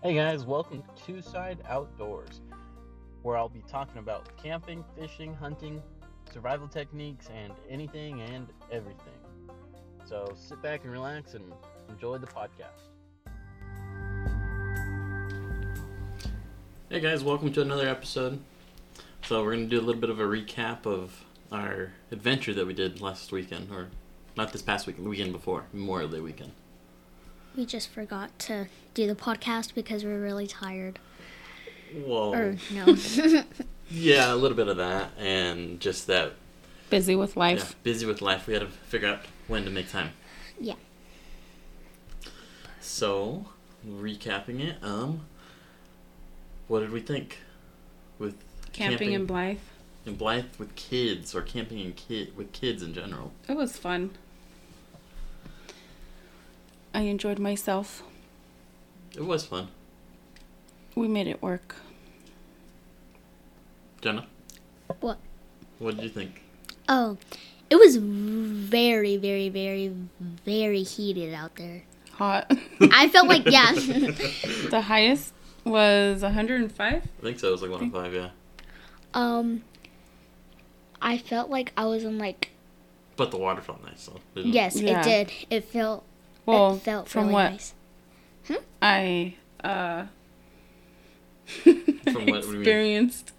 Hey guys, welcome to Two Side Outdoors, where I'll be talking about camping, fishing, hunting, survival techniques, and anything and everything. So sit back and relax and enjoy the podcast. Hey guys, welcome to another episode. So we're going to do a little bit of a recap of our adventure that we did last weekend, or not this past weekend, the weekend before, Memorial Day weekend. We just forgot to do the podcast because we're really tired. Whoa. Or no. Yeah, a little bit of that, and just that Busy with life. yeah, life. busy with life. We had to figure out when to make time. Yeah. So, recapping it, um, what did we think with Camping, in Blythe. in Blythe with kids, or camping in kid with kids in general? It was fun. I enjoyed myself. It was fun. We made it work. Jenna, what? what did you think? Oh, it was very, very, very, very heated out there. Hot. I felt like yeah. the highest was 105. I think so. It was like 105, yeah. um, I felt like I was in like But the water felt nice, so yes, Yeah. it did. It felt Well, it felt from really what nice. I uh From what, what do you mean? experienced.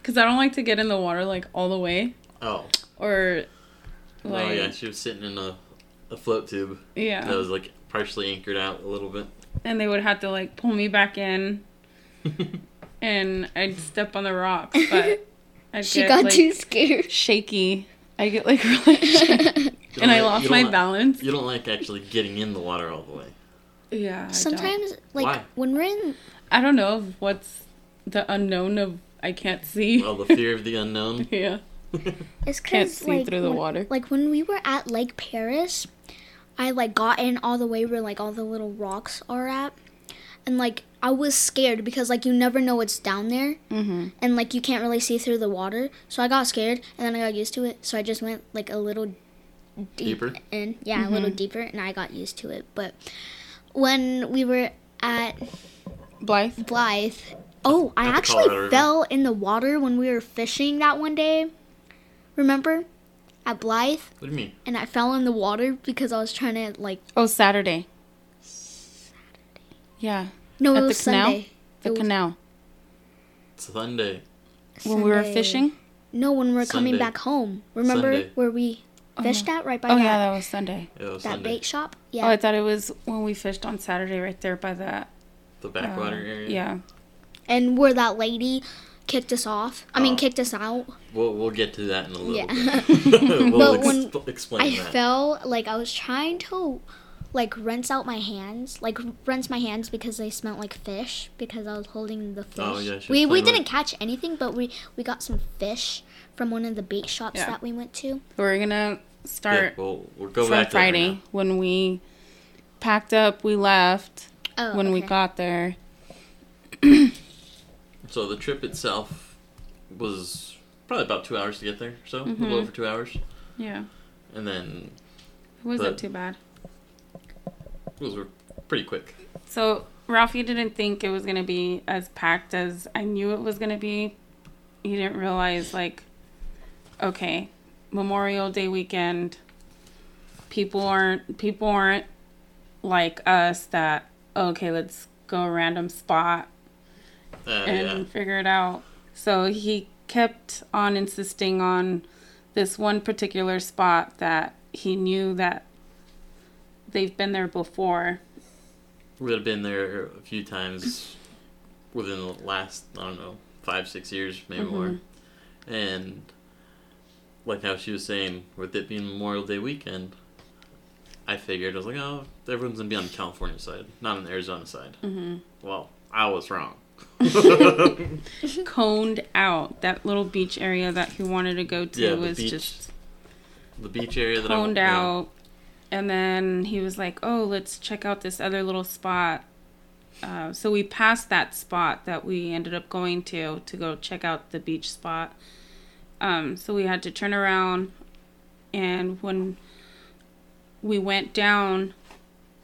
Because I don't like to get in the water like all the way. Oh, Or like oh yeah, she was sitting in a, a float tube yeah. that was like partially anchored out a little bit. and they would have to like pull me back in and I'd step on the rocks, but I'd She get got like too scared. shaky. I get like really shaky. You and I don't like- lost my like- balance. You don't like actually getting in the water all the way. Yeah. I don't. Sometimes, like Why? when we're in, I don't know what's the unknown of I can't see. Well, the fear of the unknown. yeah. it's Can't because see like through the when- water. Like when we were at Lake Perris, I like got in all the way where like all the little rocks are at, and like I was scared because like you never know what's down there, Mm-hmm. and like you can't really see through the water. So I got scared, and then I got used to it. So I just went like a little deep Deeper? in, yeah, a little mm-hmm. deeper, and I got used to it. But when we were at Blythe. Blythe. Oh, I At the actually Colorado fell in the water when we were fishing that one day. Remember? At Blythe. What do you mean? And I fell in the water because I was trying to, like, Oh, Saturday. Saturday. Yeah. no, At it the was canal? Sunday. The It was canal. Sunday. When we were fishing. No, when we were coming Sunday. back home. Remember Sunday. where we fished at right by Oh that, yeah, that was Sunday. It was that Sunday. bait shop? Yeah. Oh, Yeah. I thought it was when we fished on Saturday right there by that. The uh, backwater area. Yeah. and where that lady kicked us off. I mean, Oh. kicked us out. We'll we'll get to that in a little Yeah. bit. we'll But when explain I that. fell like I was trying to like rinse out my hands, like rinse my hands because they smelled like fish because I was holding the fish. Oh, yeah, we we playing didn't catch anything, but we we got some fish from one of the bait shops Yeah. that we went to. We're gonna yeah, start we'll we'll go from back to right Friday when we packed up. We left Oh, when we got there. So the trip itself was probably about two hours to get there, so a Mhm. little over two hours, Yeah, and then it wasn't too bad. those were pretty quick. So Ralphie didn't think it was gonna be as packed as I knew it was gonna be. He didn't realize like, okay, Memorial Day weekend. People aren't people aren't like us that okay, let's go a random spot Uh, and yeah, figure it out. So he kept on insisting on this one particular spot that he knew that they've been there before. We've been there a few times within the last I don't know five six years maybe Mm-hmm. more, and like how she was saying with it being Memorial Day weekend. I figured I was like, oh, everyone's gonna be on the California side, not on the Arizona side. hmm Well, I was wrong. coned out. That little beach area that he wanted to go to Yeah, was beach just the beach area that I coned yeah. out. And then he was like, "Oh, let's check out this other little spot." Uh, so we passed that spot that we ended up going to to go check out the beach spot. Um, so we had to turn around, and when we went down,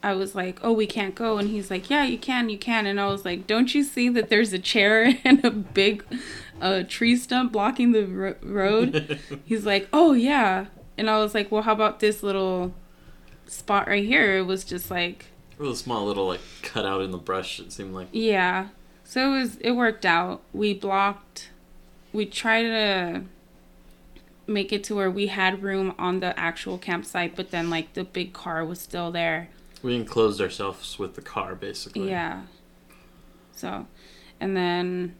I was like, "Oh, we can't go," and he's like, "Yeah, you can, you can," and I was like, "Don't you see that there's a chair and a big, uh, tree stump blocking the ro- road?" he's like, "Oh yeah," and I was like, "Well, how about this little spot right here?" It was just like, Real small little like cutout in the brush. It seemed like. yeah. So it was it worked out. We blocked. We tried to make it to where we had room on the actual campsite, but then like the big car was still there. We enclosed ourselves with the car basically. Yeah. So, and then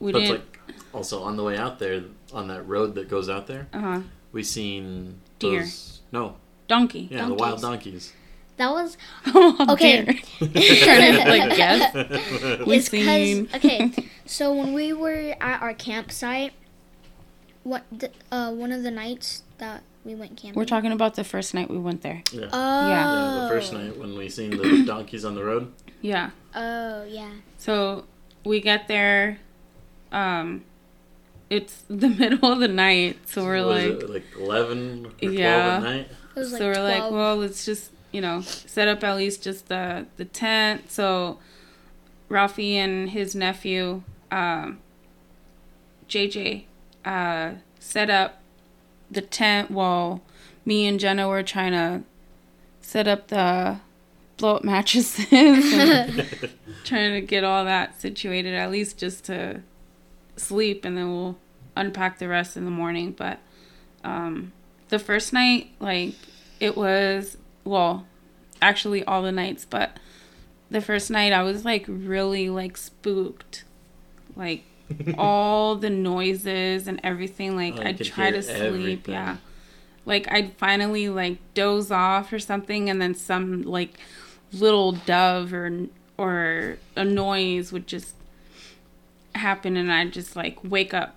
we But didn't. like also on the way out there on that road that goes out there, uh huh. we seen Deer. those- No, Donkey. yeah, the wild Donkeys. donkeys. That was Oh, Okay. dear. Trying to like guess. We it's seen. because okay. So when we were at our campsite, what the, uh one of the nights that we went camping. We're talking about the first night we went there. Yeah. Oh. Yeah, the first night when we seen the donkeys on the road. Yeah. Oh yeah. So we get there. Um, it's the middle of the night, so we're What is like, it, like eleven or twelve Yeah. at night. It was like so we're 12. like, well, let's just you know set up at least just the the tent. So Ralphie and his nephew, um, JJ, uh, set up the tent while me and Jenna were trying to set up the blow up mattresses trying to get all that situated at least just to sleep and then we'll unpack the rest in the morning. But um the first night like it was well actually all the nights but the first night i was like really like spooked. Like all the noises and everything like Oh, i'd try to sleep everything. yeah like i'd finally like doze off or something and then some like little dove or or a noise would just happen and i'd just like wake up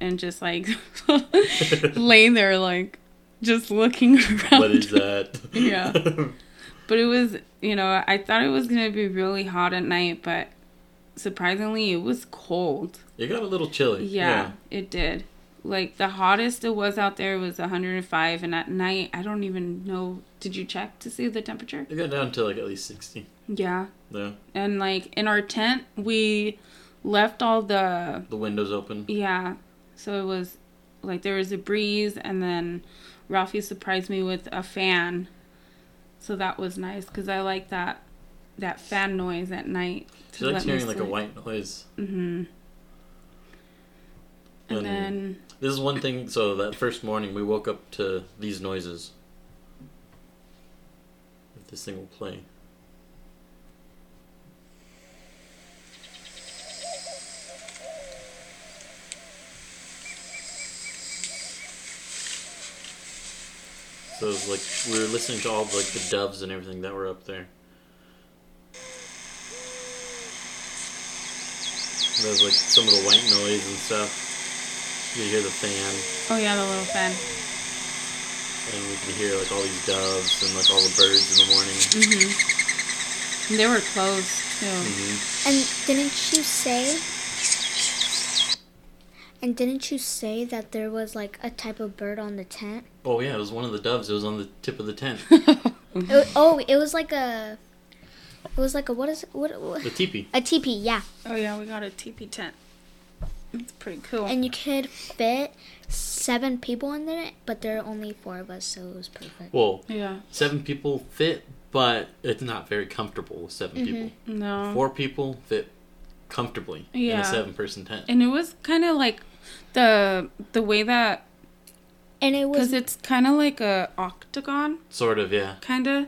and just like lay there like just looking around what is that? Yeah. but it was you know i thought it was gonna be really hot at night but surprisingly it was cold it got a little chilly. yeah, it did like the hottest it was out there was 105 and at night i don't even know did you check to see the temperature It got down to like at least sixty. yeah Yeah. and like in our tent we left all the The windows open. yeah so it was like there was a breeze and then ralphie surprised me with a fan so that was nice because i like that that fan noise at night She likes hearing like a white noise. mm-hmm and And- then This is one thing. So that first morning, we woke up to these noises. If this thing will play. So it was like we were listening to all like the doves and everything that were up there. There was like some of the white noise and stuff. You hear the fan. oh yeah the little fan And we could hear like all these doves and like all the birds in the morning. mm-hmm they were closed too hmm And didn't you say? And didn't you say that there was like a type of bird on the tent? Oh yeah, it was one of the doves. It was on the tip of the tent. It, oh, it was like a. It was like a what is it? What, what The teepee. a teepee? Yeah, oh yeah we got a teepee tent it's pretty cool and you could fit seven people in there, but there are only four of us, so it was perfect. Well, yeah seven people fit, but it's not very comfortable with 7 Mm-hmm. people. no Four people fit comfortably in a seven-person tent. and it was kind of like the the way that And it was because it's kind of like a octagon Sort of, yeah. kind of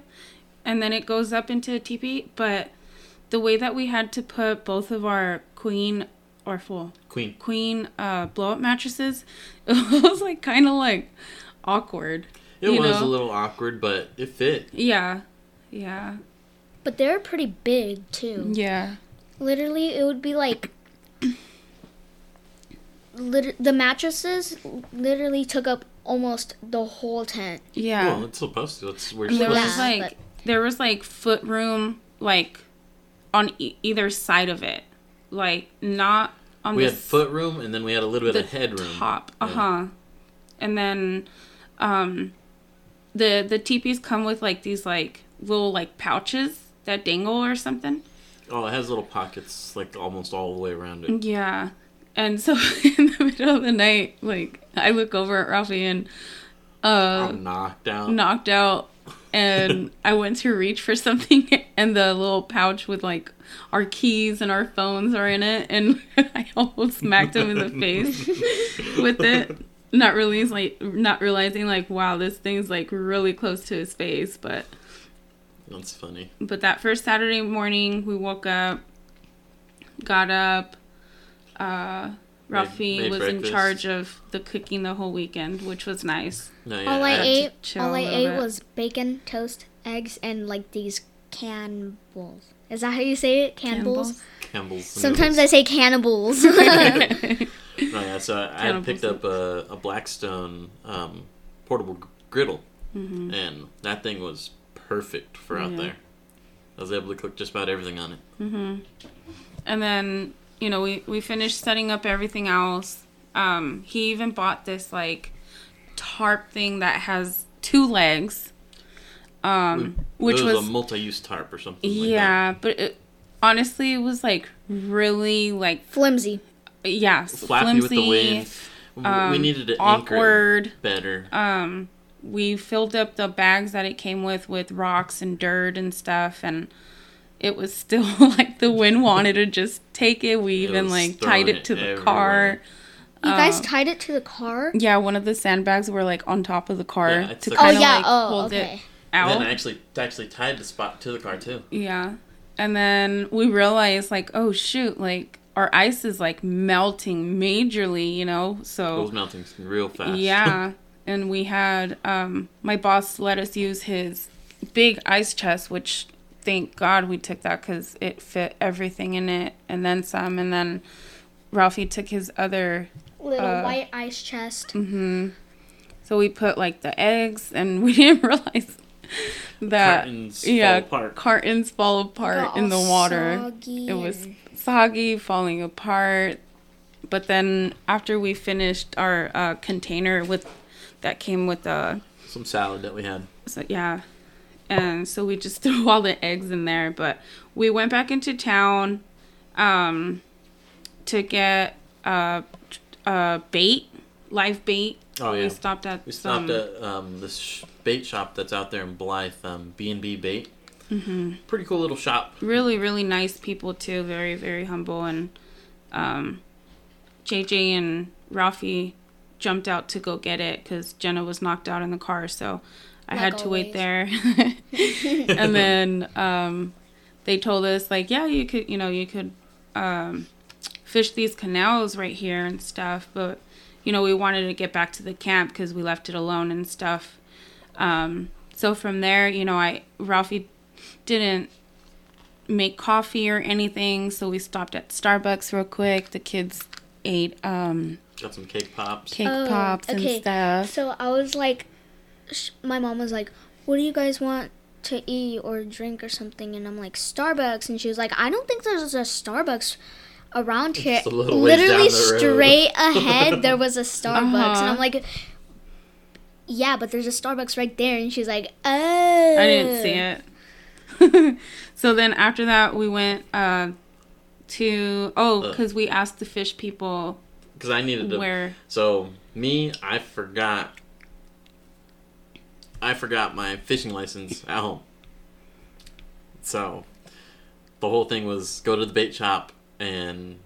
and then it goes up into a teepee but the way that we had to put both of our queen or full Queen. queen uh blow up mattresses it was like kind of like awkward It you was know? a little awkward, but it fit. yeah yeah but they're pretty big too. yeah Literally, it would be like. Lit- the mattresses literally took up almost the whole tent. yeah Well, it's supposed to. It's we're And there supposed was Yeah, like but- there was like foot room like on e- either side of it like not on We had foot room, and then we had a little bit of headroom. top uh-huh and then um the the teepees come with like these like little like pouches that dangle or something. Oh, it has little pockets like almost all the way around it. Yeah. And so in the middle of the night, like I look over at Ralphie and uh I'm knocked out. knocked out and I went to reach for something and the little pouch with like our keys and our phones are in it and I almost smacked him in the face with it. Not really like not realizing like wow this thing's like really close to his face but That's funny. but that first Saturday morning we woke up got up uh Ralphie made was breakfast. in charge of the cooking the whole weekend, which was nice. No, yeah, all I had to ate, all I ate bit. was bacon, toast, eggs, and like these cannibals. Is that how you say it? Cannibals. Campbell's. Sometimes I say cannibals. Oh yeah, so I had Cannibals. picked up a, a Blackstone um, portable griddle, Mm-hmm. and that thing was perfect for out Yeah. there. I was able to cook just about everything on it. And then, you know, we, we finished setting up everything else. Um, he even bought this like tarp thing that has two legs. Um, which was, was, a multi-use tarp or something. like that. yeah, but it, honestly, it was like really like Flimsy. yeah, flappy with the flimsy, wind. W- we um, needed to anchor it awkward. better. Um, we filled up the bags that it came with with rocks and dirt and stuff, and it was still like the wind wanted to just take it. We It even like tied it it to the everywhere. car. You guys Um, tied it to the car? Yeah, one of the sandbags were like on top of the car Yeah, to Oh kind of yeah. like oh, hold okay. it And then I actually actually tied the spot to the car too. Yeah. And then we realized like, oh shoot, like our ice is like melting majorly, you know? So It was So melting real fast. Oh. yeah. and we had um my boss let us use his big ice chest, which thank God we took that cuz it fit everything in it and then some and then Ralphie took his other Little Uh, white ice chest. Mm-hmm. So we put like the eggs and we didn't realize that Cartons yeah, fall apart. cartons fall apart Got in the water. soggy It was soggy, falling apart. But then after we finished our uh, container with that came with the Some salad that we had. so, yeah, and so we just threw all the eggs in there. But we went back into town um, to get uh, uh, bait, live bait. Oh yeah. We stopped at We some. stopped at um, this sh- bait shop that's out there in Blythe, um, B and B Bait. Mm-hmm. Pretty cool little shop. really really nice people too very very humble and um jj and Rafi jumped out to go get it because jenna was knocked out in the car so i Like had to wait there and then um they told us like yeah you could you know you could um fish these canals right here and stuff but you know we wanted to get back to the camp because we left it alone and stuff um so from there you know i ralphie didn't make coffee or anything, so we stopped at Starbucks real quick. The kids ate um, Got some cake pops. cake Oh, pops okay. and stuff. So I was like, sh- my mom was like, "What do you guys want to eat or drink or something?" And I'm like, "Starbucks." And she was like, "I don't think there's a Starbucks around here." A Literally down the road. straight ahead, there was a Starbucks, and Uh-huh. I'm like, "Yeah, but there's a Starbucks right there." And she's like, "Oh." I didn't see it. so then after that, we went uh, to oh, Uh. because we asked the fish people Because I needed to. where. So me, I forgot. I forgot my fishing license at home. So, the whole thing was go to the bait shop and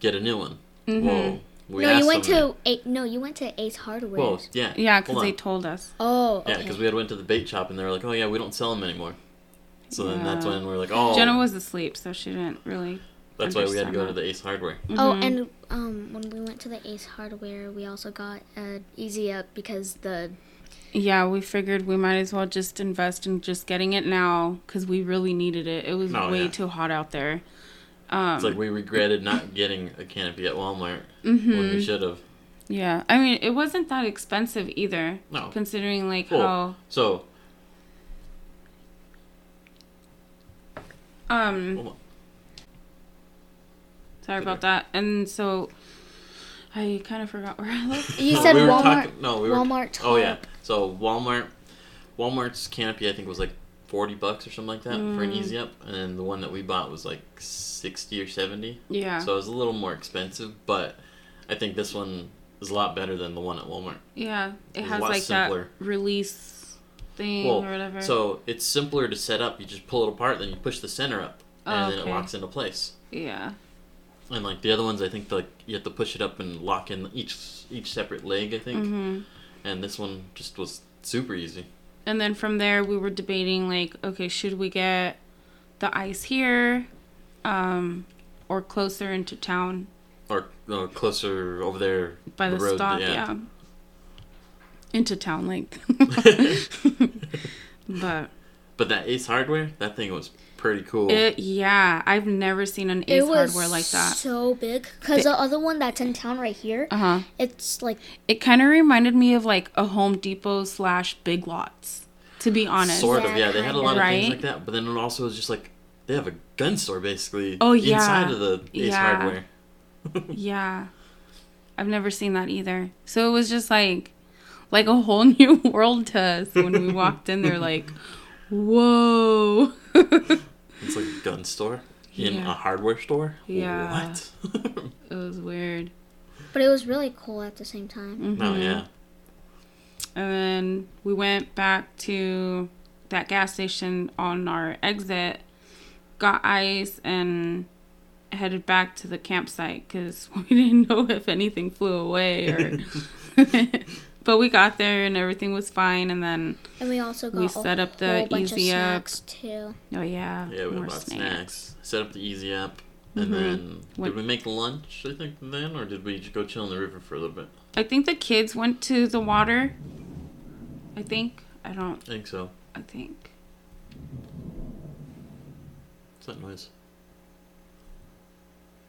get a new one. Mm-hmm. Well, we no, you went them- to a- no, you went to Ace Hardware. Well, yeah. Yeah, because they told us. Oh, okay. Yeah, because we had went to the bait shop and they were like, "Oh yeah, we don't sell them anymore." So then that's when we are like, "Oh, Jenna was asleep, so she didn't really. that's why we had to go to the Ace Hardware." Oh, Mhm. and um, when we went to the Ace Hardware, we also got uh, Easy Up because the Yeah, we figured we might as well just invest in just getting it now because we really needed it. It was Oh, way yeah. too hot out there. Um, It's like we regretted not getting a canopy at Walmart mhm. when we should have. Yeah, I mean, it wasn't that expensive either, No. considering like Well, So how. Um, sorry about that. And so, I kind of forgot where I left. you No, said we Walmart. talking- no, we were- Walmart. Oh yeah. So Walmart, Walmart's canopy I think was like forty bucks or something like that for an easy up, and then the one that we bought was like sixty or seventy. Yeah. So it was a little more expensive, but I think this one is a lot better than the one at Walmart. yeah. It It's a has like simpler. that release thing Well, or whatever. so it's simpler to set up. You just pull it apart, then you push the center up, and Oh, then it locks into place. yeah. And like the other ones, I think like you have to push it up and lock in each each separate leg. I think, hmm and this one just was super easy. And then from there, we were debating like, okay, should we get the ice here, um, or closer into town Or, or closer over there by the, road, stop? Yeah. Into town, like. but But that Ace Hardware, that thing was pretty cool. it, yeah, I've never seen an It Ace was hardware like that. so big. Because the other one that's in town right here, Uh huh. it's like It kind of reminded me of like a Home Depot slash Big Lots, to be honest. sort of, Yeah, yeah. They had a lot of Right? things like that, but then it also was just like they have a gun store basically. Oh, yeah. inside of the Ace Yeah. Hardware. Yeah. I've never seen that either. So it was just like like a whole new world to us when we walked in there like whoa. It's like a gun store in Yeah. a hardware store. Yeah. What? it was weird. but it was really cool at the same time. no, Mhm. yeah. And then we went back to that gas station on our exit, got ice, and headed back to the campsite because we didn't know if anything flew away or. but we got there and everything was fine, and then And we also got We a set up the whole Easy of Up. too. oh yeah, Yeah, we bought snacks. snacks. Set up the easy up. And Mhm. then What- did we make lunch? I think then, or did we just go chill in the river for a little bit? I think the kids went to the water. I think I don't. I think so. I think What's that noise?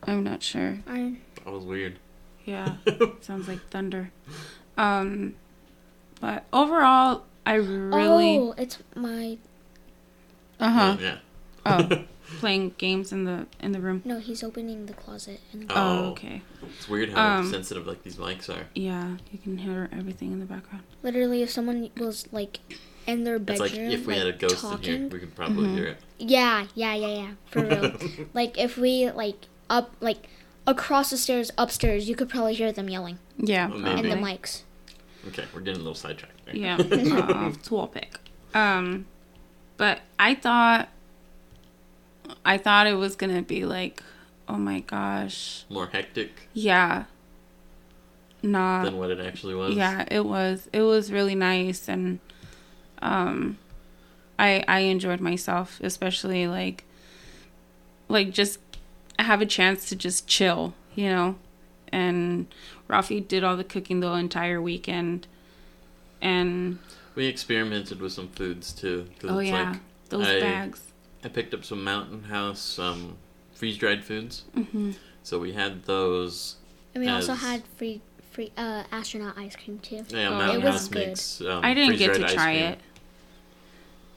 I'm not sure. I, That was weird. Yeah. Sounds like thunder. Um, but overall, I really Oh, it's my. uh huh. Yeah. Oh, playing games in the in the room. No, he's opening the closet. And Oh, Oh. okay. It's weird how Um, sensitive like these mics are. Yeah, you can hear everything in the background. literally, if someone was like in their It's bedroom, like if we had a like, ghost in talking, here, we could probably Mhm. hear it. Yeah, yeah, yeah, yeah. For real. like if we like up like across the stairs upstairs, you could probably hear them yelling Yeah, Well, probably. in the mics. Okay, we're getting a little sidetracked there. Yeah, uh, topic. Um, but I thought, I thought it was gonna be like, oh my gosh, More hectic yeah. Not than what it actually was. yeah it was it was really nice and um i i enjoyed myself especially like like just have a chance to just chill you know and rafi did all the cooking the entire weekend and We experimented with some foods too. oh it's yeah Like, those I- bags I picked up some Mountain House um, freeze dried foods. hmm So we had those. And we also had free free uh astronaut ice cream too. Yeah, Oh, Mountain it was House good. makes. Um, i didn't get to try it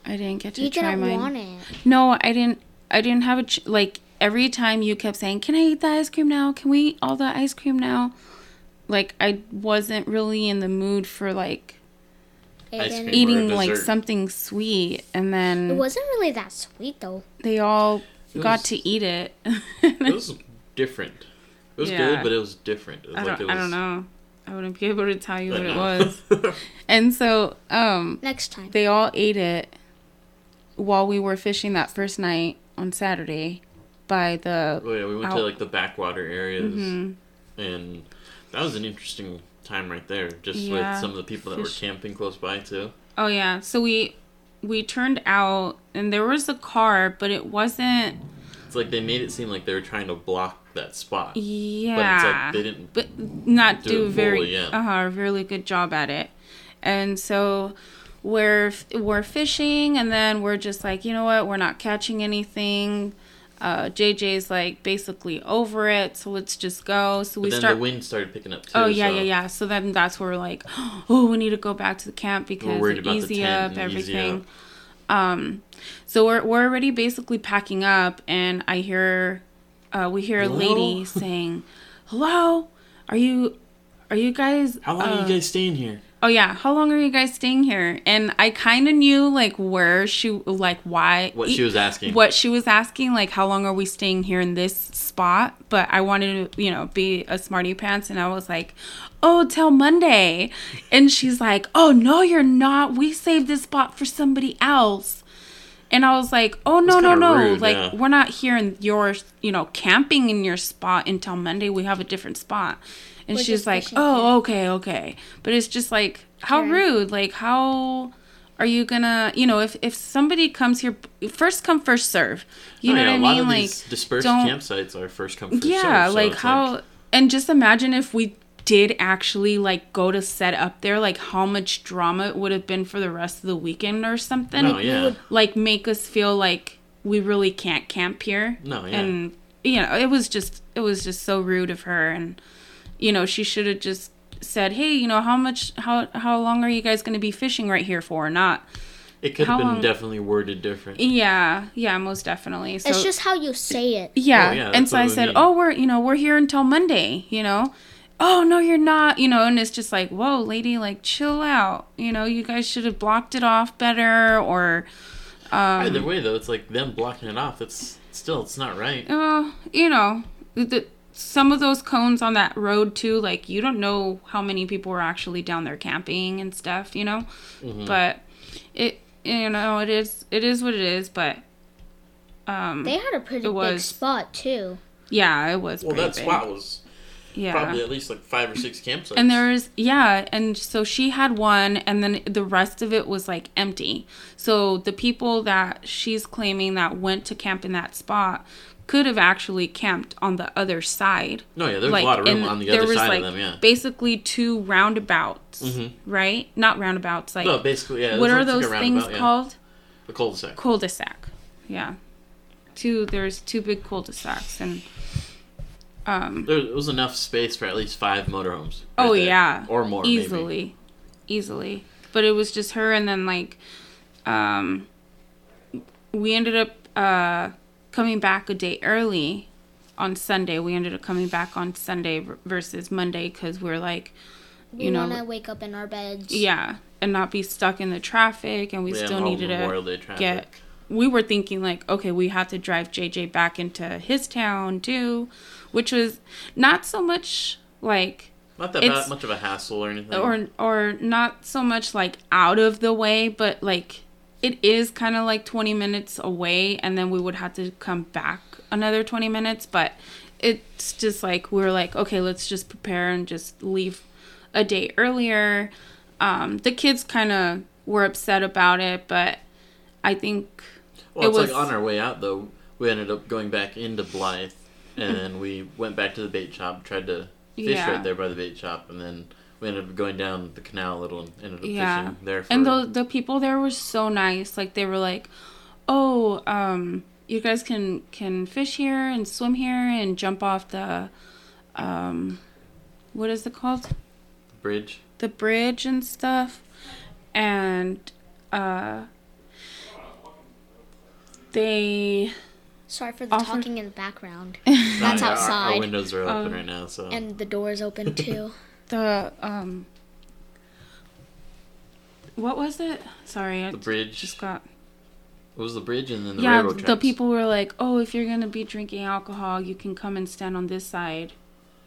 i didn't get to You try didn't mine want it. No, I didn't. I didn't have a ch- like. Every time you kept saying, "Can I eat the ice cream now? Can we eat all the ice cream now?" Like I wasn't really in the mood for like It, Ice didn't- cream. eating like something sweet, and then it wasn't really that sweet though. they all It got was- to eat it. It was different. It was Yeah. good, but it was different. It was I don't. it I don't know. I wouldn't be able to tell you what it was. And so, um, Next time. they all ate it while we were fishing that first night on Saturday by the Oh yeah, we went to like the backwater areas, Mhm. and that was an interesting time right there. Just Yeah, with some of the people that were camping close by too. Oh yeah. So we we turned out and there was a car, but it wasn't It's like they made it seem like they were trying to block that spot, yeah. but it's like they didn't. but not do do, very uh a really good job at it. And so we're we're fishing and then we're just like, you know what? We're not catching anything. Uh JJ's like basically over it, so let's just go. So we But then start the wind started picking up too. Oh yeah, so yeah, yeah. So then that's where we're like, oh, we need to go back to the camp because about the easy up everything. Um, so we're we're already basically packing up, and I hear, uh, we hear a Hello? lady saying, "Hello, are you, are you guys? How long uh, are you guys staying here? "Oh yeah, how long are you guys staying here?" And I kind of knew like where she like why What she was asking. what she was asking like how long are we staying here in this spot? But i wanted to you know be a smarty pants and i was like oh till monday. And she's like oh no you're not. We saved this spot for somebody else. And i was like oh no no no. rude, like yeah. we're not here in your you know camping in your spot until monday. We have a different spot and We're she's like oh here." okay okay but it's just like how Karen. rude like how are you gonna you know if if somebody comes here first come first serve you Oh, know yeah, what i a lot mean of like these dispersed don't- campsites are first come first yeah serve, so like it's how and just imagine if we did actually like go to set up there like how much drama it would have been for the rest of the weekend or something No, yeah. like make us feel like we really can't camp here No, yeah. and you know it was just it was just so rude of her and you know she should have just said hey you know how much how how long are you guys going to be fishing right here for not it could have been long- definitely worded different. yeah yeah most definitely so it's just how you say it. yeah. Oh, yeah, and so I we said, mean. "Oh, we're you know we're here until Monday." You know, oh no, you're not. You know, and it's just like, whoa, lady, like chill out. You know, you guys should have blocked it off better, or um, Either way, though, it's like them blocking it off. It's still, it's not right. uh, you know, the, some of those cones on that road too. Like you don't know how many people are actually down there camping and stuff. You know, Mm-hmm. but it you know it is it is what it is. But um, They had a pretty It big was- spot too. yeah, it was. Well, pretty that big. spot was yeah. probably at least like five or six campsites. And there's yeah, and so she had one and then the rest of it was like empty. So the people that she's claiming that went to camp in that spot could have actually camped on the other side. no, yeah, there's a lot of room on the there other was, side like, of them. Yeah. Basically two roundabouts, Mhm. right? Not roundabouts, like No, basically, yeah. what are looks like those things yeah. called? The cul-de-sac. Cul-de-sac. Yeah. Two there's two big cul-de-sacs and um There was enough space for at least five motorhomes. Oh there. yeah, or more easily, Maybe. easily. But it was just her, and then like, um, we ended up uh coming back a day early on Sunday. We ended up coming back on Sunday versus Monday because we're like, We you know, want to wake up in our beds. yeah, and not be stuck in the traffic, and we Yeah, still needed Memorial to get. We were thinking like, okay, we have to drive JJ back into his town too, which was not so much like Not that It's- much of a hassle or anything. or or not so much like out of the way, but like it is kind of like 20 minutes away and then we would have to come back another 20 minutes, but it's just like we are like okay, let's just prepare and just leave a day earlier. Um the kids kind of were upset about it, but I think well, it it's was- like on our way out though. We ended up going back into Blythe, and then we went back to the bait shop, tried to fish Yeah. right there by the bait shop, and then we ended up going down the canal a little and ended up Yeah. fishing there. For, and the the people there were so nice. Like they were like, "Oh, um, you guys can can fish here and swim here and jump off the, um, what is it called? The bridge. The bridge and stuff." And uh, they Sorry for the Offer- talking in the background. That's yeah, our- Our, windows are open Oh. right now, so And the door's open too. the um. What was it? Sorry, I the bridge. just got It was the bridge and then the yeah, railroad the people were like, "Oh, if you're gonna be drinking alcohol, you can come and stand on this side."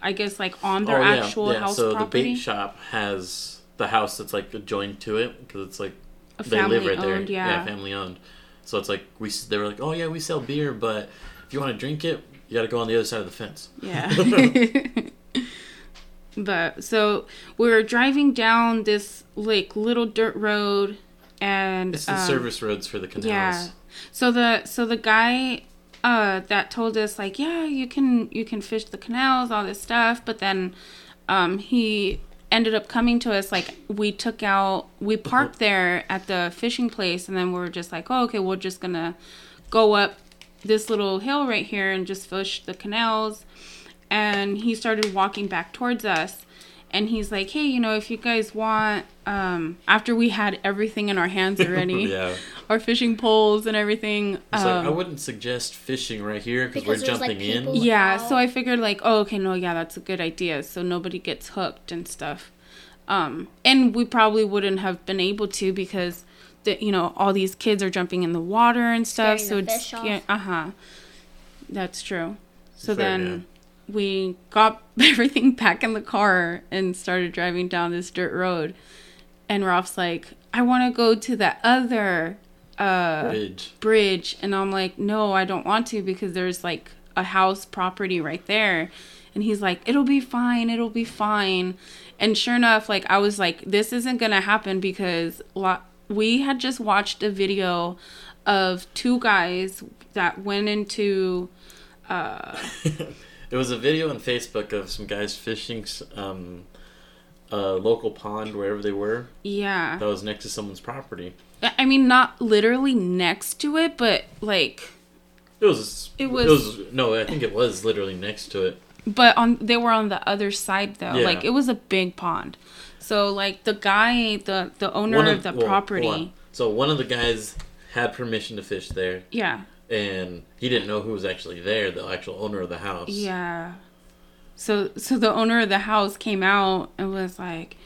I guess like on their oh, yeah, actual yeah. house so property. the bait shop has the house that's like adjoined to it because it's like A they live right there. owned, yeah. family owned. So it's like we they were like, oh yeah, we sell beer, but if you want to drink it, you got to go on the other side of the fence. Yeah. but so we were driving down this like little dirt road, and It's the um, service roads for the canals. Yeah. So the so the guy uh that told us like, yeah, you can you can fish the canals, all this stuff, but then um he ended up coming to us like we took out we parked there at the fishing place and then we were just like, "Oh, okay, we're just to go up this little hill right here and just fish the canals." And he started walking back towards us and he's like, "Hey, you know, if you guys want um after we had everything in our hands already, yeah. our fishing poles and everything. Um, like I wouldn't suggest fishing right here because we're Because there's, like, jumping in. yeah, Wow. so I figured like, oh, okay, no, yeah, that's a good idea. So nobody gets hooked and stuff. Um, and we probably wouldn't have been able to because the you know all these kids are jumping in the water and stuff. Scaring the so it's off. yeah, uh huh. That's true. So Fair, then we got everything back in the car and started driving down this dirt road. And Ralph's like, I want to go to that other uh, Bridge. bridge. And I'm like, no, I don't want to because there's like a house property right there. And he's like, it'll be fine. It'll be fine. And sure enough, like, I was like, this isn't going to happen because lo- we had just watched a video of two guys that went into. Uh, There was a video on Facebook of some guys fishing um, a local pond wherever they were yeah. that was next to someone's property. I mean, not literally next to it, but like, It was. It It was- was. no, I think it was literally next to it. but on they were on the other side though. Yeah. Like it was a big pond. So like the guy, the the owner One of, the well, property, on. So one of the guys had permission to fish there, yeah, and he didn't know who was actually there, the actual owner of the house. yeah. So so the owner of the house came out and was like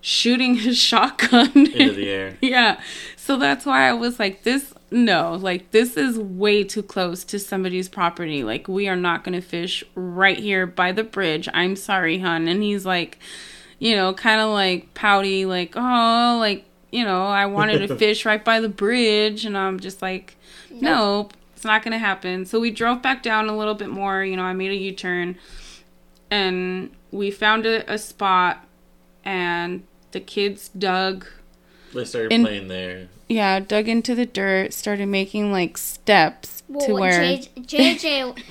shooting his shotgun Into the air. yeah. So that's why I was like, this, no, like, this is way too close to somebody's property. Like, we are not going to fish right here by the bridge. I'm sorry, hun. And he's like, you know, kind of like pouty, like, oh, like, you know, I wanted to fish right by the bridge. And I'm just like, nope, it's not going to happen. So we drove back down a little bit more. You know, I made a U turn and we found a, a spot and the kids dug They started In- playing there. yeah, dug into the dirt, started making like steps to Well, where J- JJ,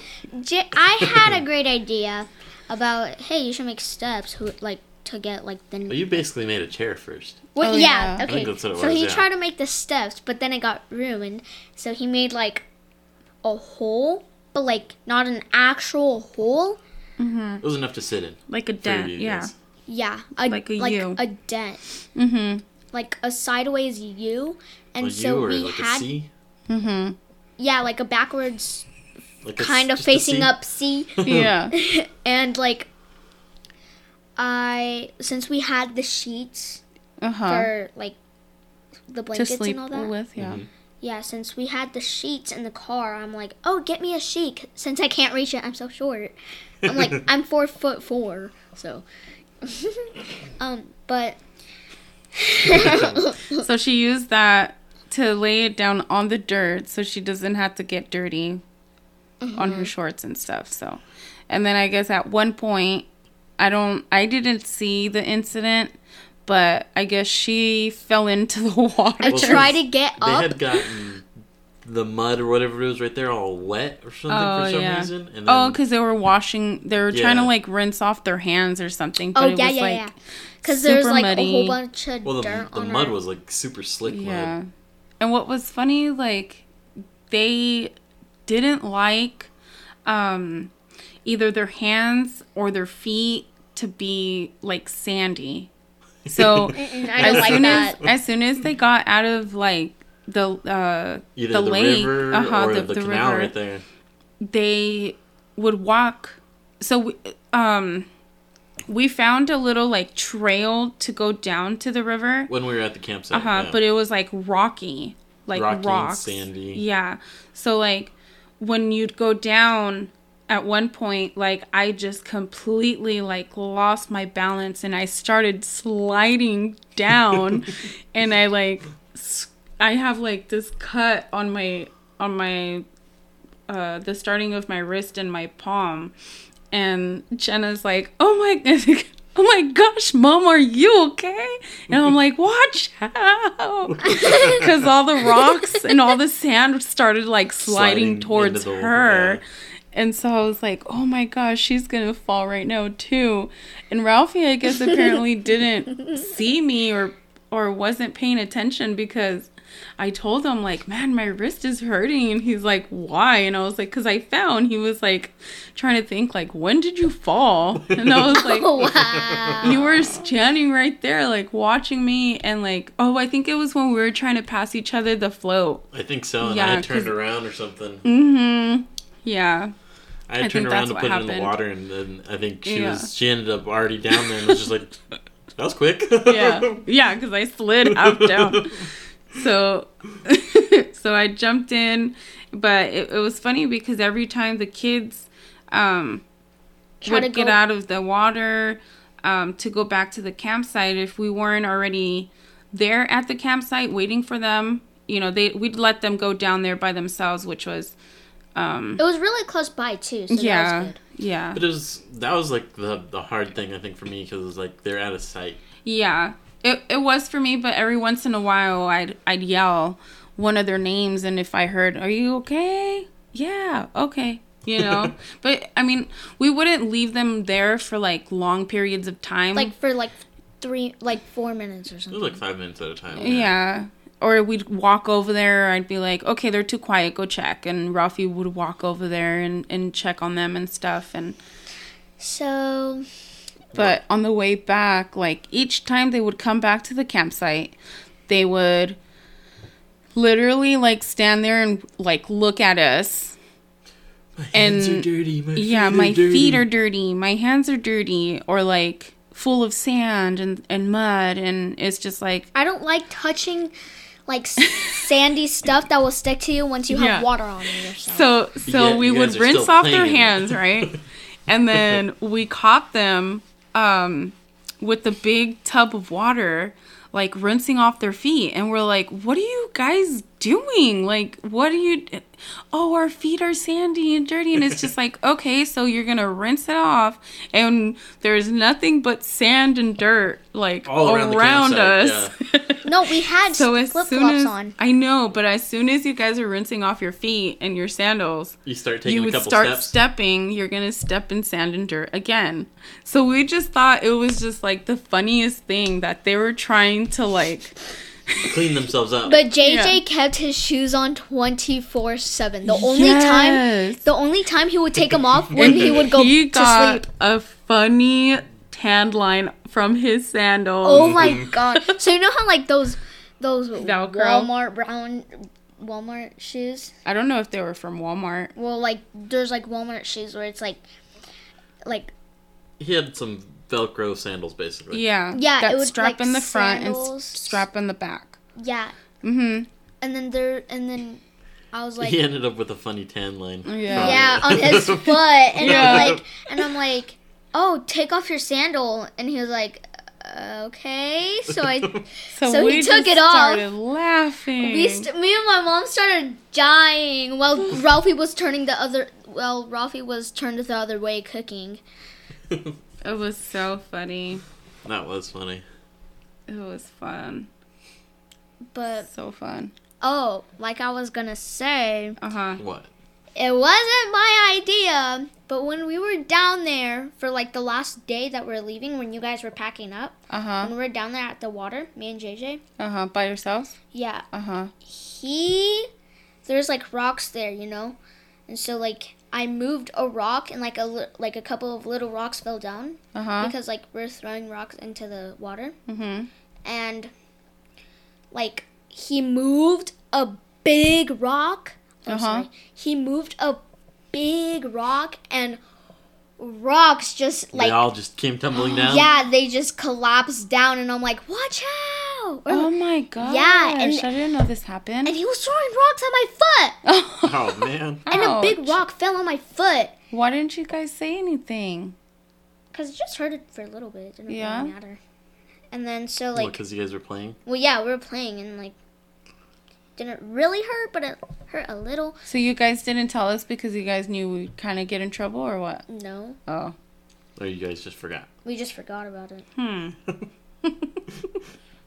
J- I had a great idea about hey, you should make steps who like to get like the. But you basically made a chair first. Well, Oh, yeah, yeah. I okay. think that's what it so was, he yeah. tried to make the steps, but then it got ruined. So he made like a hole, but like not an actual hole. Mhm. It was enough to sit in. like a for dent. you Yeah. guys. Yeah, a, Like a like U. a dent, Mm-hmm. like a sideways U, and A so U or we like had a C? Mm-hmm. yeah, like a backwards Like a, kind of facing C? up C. Yeah. and like I since we had the sheets Uh huh. for like the To blankets sleep and all that. with. Yeah. Mhm. Yeah, since we had the sheets in the car, I'm like, oh, get me a sheet. Since I can't reach it, I'm so short. I'm like, I'm four foot four, so. um, but So she used that to lay it down on the dirt so she doesn't have to get dirty on Mm-hmm. her shorts and stuff. So, and then I guess at one point, I don't, I didn't see the incident, but I guess she fell into the water. I Well, tried to get They up. They had gotten the mud or whatever it was right there all wet or something Oh, for some yeah. reason. And then, Oh, because they were washing. They were trying to like rinse off their hands or something. But Oh it yeah, was yeah, like, yeah. Because there's super like a whole bunch of well, the, dirt the on mud her. was like super slick Yeah. mud. And what was funny, like, they didn't like um, either their hands or their feet to be like sandy. So I as don't like soon that. as as soon as they got out of like the uh, Either the, the, lake, river uh-huh, or the, the, the canal river, right there. they would walk. So we, um, we found a little like trail to go down to the river. When we were at the campsite. Uh huh. yeah. But it was like rocky, like Rocky and rocks, sandy. Yeah. So like when you'd go down at one point, like I just completely like lost my balance and I started sliding down, and I like i have like this cut on my on my uh the starting of my wrist and my palm and Jenna's like, "Oh my, oh my gosh, mom, are you okay?" And I'm like, "Watch out," because all the rocks and all the sand started like sliding, Sliding towards her. And so I was like, "Oh my gosh, she's gonna fall right now too." And Ralphie, I guess, apparently didn't see me or or wasn't paying attention because I told him like, "Man, my wrist is hurting," and he's like, "Why?" And I was like, "Cause I found." He was like, trying to think like, "When did you fall?" And I was like, Oh wow. "You were standing right there, like watching me," and like, oh, I think it was when we were trying to pass each other the float. I think so. And Yeah, I had turned 'cause- around or something. Mm-hmm. Yeah. I had I turned around that's to what put it in the water, and then I think she Yeah. was she ended up already down there and was just like, That was quick. yeah, yeah, because I slid half down. So, so I jumped in, but it, it was funny because every time the kids um, Try would to get go- out of the water um, to go back to the campsite, if we weren't already there at the campsite waiting for them, you know, they we'd let them go down there by themselves, which was, um, It was really close by too, so that yeah, was good. yeah. But it was that was like the the hard thing I think for me because it was like they're out of sight. Yeah, it it was for me, but every once in a while, I'd I'd yell one of their names, and if I heard, "Are you okay?" Yeah, okay. You know, but I mean, we wouldn't leave them there for like long periods of time. Like for like three, like four minutes or It was something. like five minutes at a time. yeah. Or we'd walk over there. I'd be like, "Okay, they're too quiet. Go check." And Rafi would walk over there and and check on them and stuff. And So But on the way back, like each time they would come back to the campsite, they would literally like stand there and like look at us. My hands And- are dirty. My yeah, my are dirty. feet are dirty, my hands are dirty, or like full of sand and, and mud. And it's just like, I don't like touching like sandy stuff that will stick to you once you have Yeah. water on yourself. so, so Yeah, we would rinse off their playing in it. hands, right? and then we caught them um, with the big tub of water, like rinsing off their feet. And we're like, what are you guys doing? Like, what are you. Oh, our feet are sandy and dirty. And it's just like, okay, so you're going to rinse it off. And there's nothing but sand and dirt, like, All around around, the us. no, we had So as flip soon flops as on. I know, but as soon as you guys are rinsing off your feet and your sandals, You start taking a couple steps. you a would couple start steps. stepping. You're gonna step in sand and dirt again. So we just thought it was just like the funniest thing that they were trying to like. Clean themselves up. But JJ Yeah. kept his shoes on 24/7. The only time the only time he would take them off when he would go he to got sleep. a funny tan line from his sandals. Oh my mm-hmm. god. So you know how like those those Velcro? Walmart brown Walmart shoes? I don't know if they were from Walmart. Well, like there's like Walmart shoes where it's like like he had some Velcro sandals, basically. Yeah. Yeah, That it would, strap like, in the front and sandals. s- strap in the back. yeah. Mm-hmm. And then there and then I was like he ended up with a funny tan line. Yeah. yeah, on his foot and Yeah. I'm like and I'm like, "Oh, take off your sandal." And he was like, "Uh, "Okay." So I So, So he we took just it off. started laughing. we st- me and my mom started dying while Ralphie was turning the other well, Ralphie was turned the other way cooking. It was so funny. that was funny. It was fun. But So fun. oh, like I was going to say, Uh huh. What? it wasn't my idea, but when we were down there for like the last day that we're leaving when you guys were packing up, Uh huh. when we were down there at the water, me and JJ, Uh huh. By yourself. yeah, Uh huh. he there's like rocks there, you know, and so like I moved a rock and like a li- like a couple of little rocks fell down Uh huh. because like we're throwing rocks into the water Mm-hmm. and like he moved a big rock. I'm Uh-huh. sorry. He moved a big rock and rocks just like they like all just came tumbling down. yeah, they just collapsed down and I'm like, "Watch out!" Or- Oh my gosh. and- I didn't know this happened. and he was throwing rocks at my foot. Oh man. And a big rock fell on my foot. Why didn't you guys say anything? Cause it just hurted for a little bit. It didn't Yeah? really matter. And then so Like, like, because you guys were playing. well, yeah, we were playing and like, didn't really hurt, but it hurt a little. So you guys didn't tell us because you guys knew we'd kind of get in trouble or what? No, Oh. Or you guys just forgot. we just forgot about it. Hmm.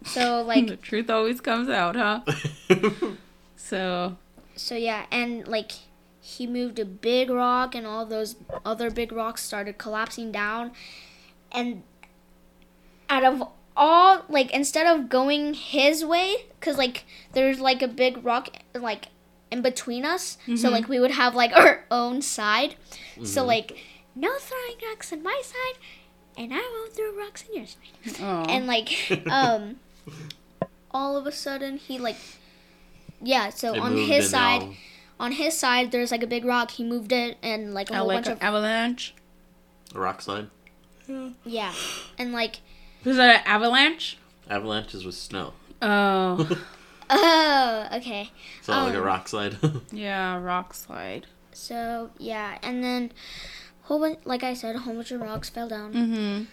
So like, the truth always comes out, huh? So. so yeah, and like, he moved a big rock, and all those other big rocks started collapsing down, and out of all like instead of going his way because like there's like a big rock like in between us so like we would have like our own side so like no throwing rocks on my side and i won't throw rocks on your side Oh. and like um all of a sudden he like yeah so It on his side all- on his side there's like a big rock he moved it and like a I whole like bunch an of avalanche. A rock slide. Yeah. And like Was that an avalanche? Avalanches with snow. Oh, Oh, okay. So like a Um, rock slide. yeah, rock slide. So yeah, and then whole bunch, like I said, a whole bunch of rocks fell down, Mm-hmm.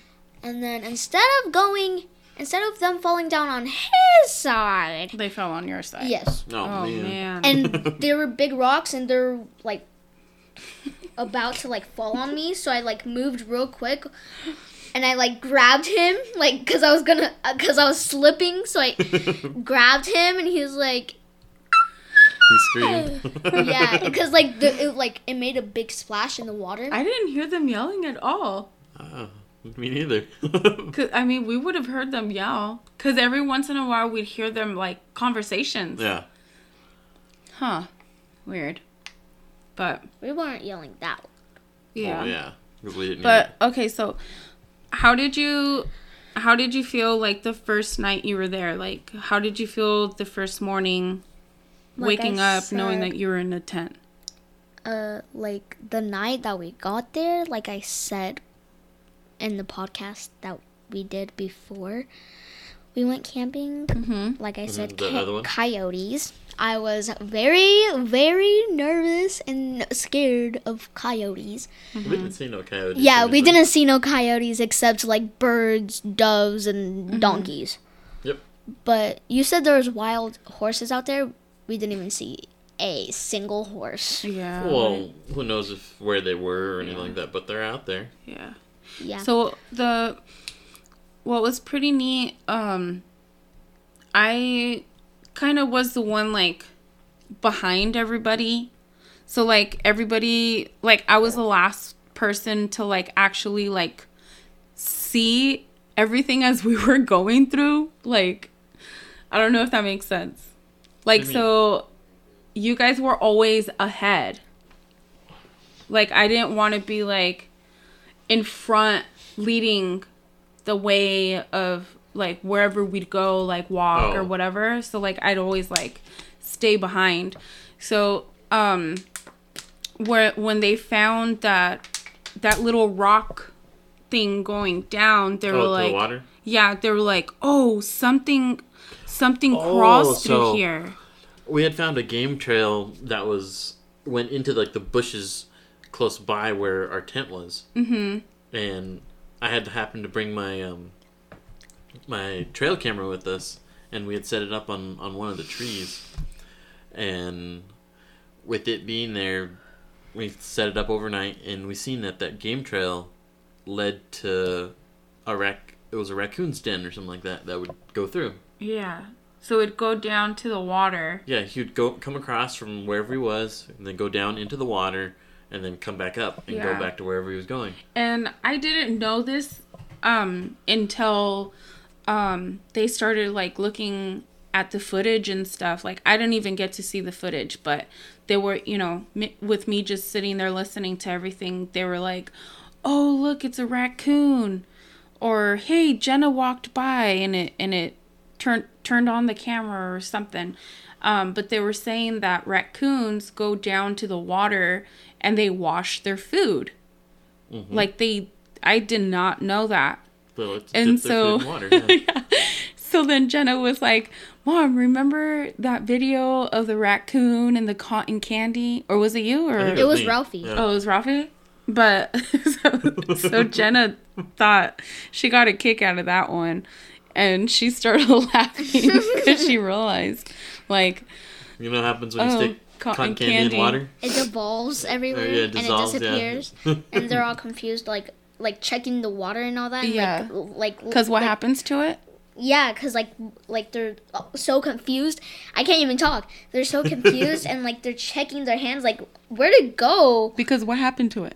and then instead of going, instead of them falling down on his side, They fell on your side. yes, oh, Oh man. man. and there were big rocks, and they're like about to like fall on me, so I like moved real quick. And I like grabbed him, like, cause I was gonna, uh, cause I was slipping. So I grabbed him, and he was like, he screamed. "Yeah," because like the, it, like it made a big splash in the water. I didn't hear them yelling at all. Oh, me neither. Cause I mean, we would have heard them yell. Cause every once in a while we'd hear them like conversations. yeah. Huh. Weird. But We weren't yelling that. yeah. Oh, yeah. 'Cause we didn't But okay, so how did you how did you feel like the first night you were there? Like how did you feel the first morning Like waking I up knowing that you were in a tent? uh like the night that we got there like i said in the podcast that we did before we went camping Mm-hmm. like i said the co- coyotes i was very very nervous and scared of coyotes We didn't see no coyotes. yeah we didn't see no coyotes except like birds doves and donkeys Yep. but you said there was wild horses out there we didn't even see a single horse Yeah. Well, who knows if where they were or anything like that, but they're out there. yeah. Yeah So the what was pretty neat, um I kind of was the one like behind everybody. So like everybody like I was the last person to like actually like see everything as we were going through. Like I don't know if that makes sense. Like so you guys were always ahead. Like I didn't want to be like in front leading the way of like wherever we'd go like walk or Oh. whatever so like i'd always like stay behind so um where when they found that that little rock thing going down they were Oh, to like the water. yeah they were like oh something something Oh, crossed through here We had found a game trail that was went into like the bushes close by where our tent was, mm-hmm and I had to happen to bring my um my trail camera with us, and we had set it up on on one of the trees, and with it being there, we set it up overnight, and we seen that that game trail led to a rac. It was a raccoon's den or something like that that would go through. yeah so it'd go down to the water Yeah, he would go come across from wherever he was, and then go down into the water, and then come back up and Yeah. go back to wherever he was going. and I didn't know this um until um they started like looking at the footage and stuff like I didn't even get to see the footage but they were you know mi- with me just sitting there listening to everything they were like oh look it's a raccoon or hey Jenna walked by and it and it turned turned on the camera or something um, but they were saying that raccoons go down to the water and they wash their food Mm-hmm. like they, I did not know that. So it's And dip their food so, in water. Yeah. yeah. So then Jenna was like, "Mom, remember that video of the raccoon and the cotton candy, or was it you? Or It was me. Ralphie. Yeah. oh, it was Ralphie." But so, so Jenna thought she got a kick out of that one, and she started laughing because she realized, like, You know what happens when you Oh, stick cotton cotton candy, candy. in water? It devolves everywhere oh, yeah, it and it dissolves, yeah. disappears, and they're all confused, like like checking the water and all that. and, Yeah. Like, like because what like, happens to it? Yeah, because like like they're uh, so confused. I can't even talk. They're so confused and like they're checking their hands. Like where to go? Because what happened to it?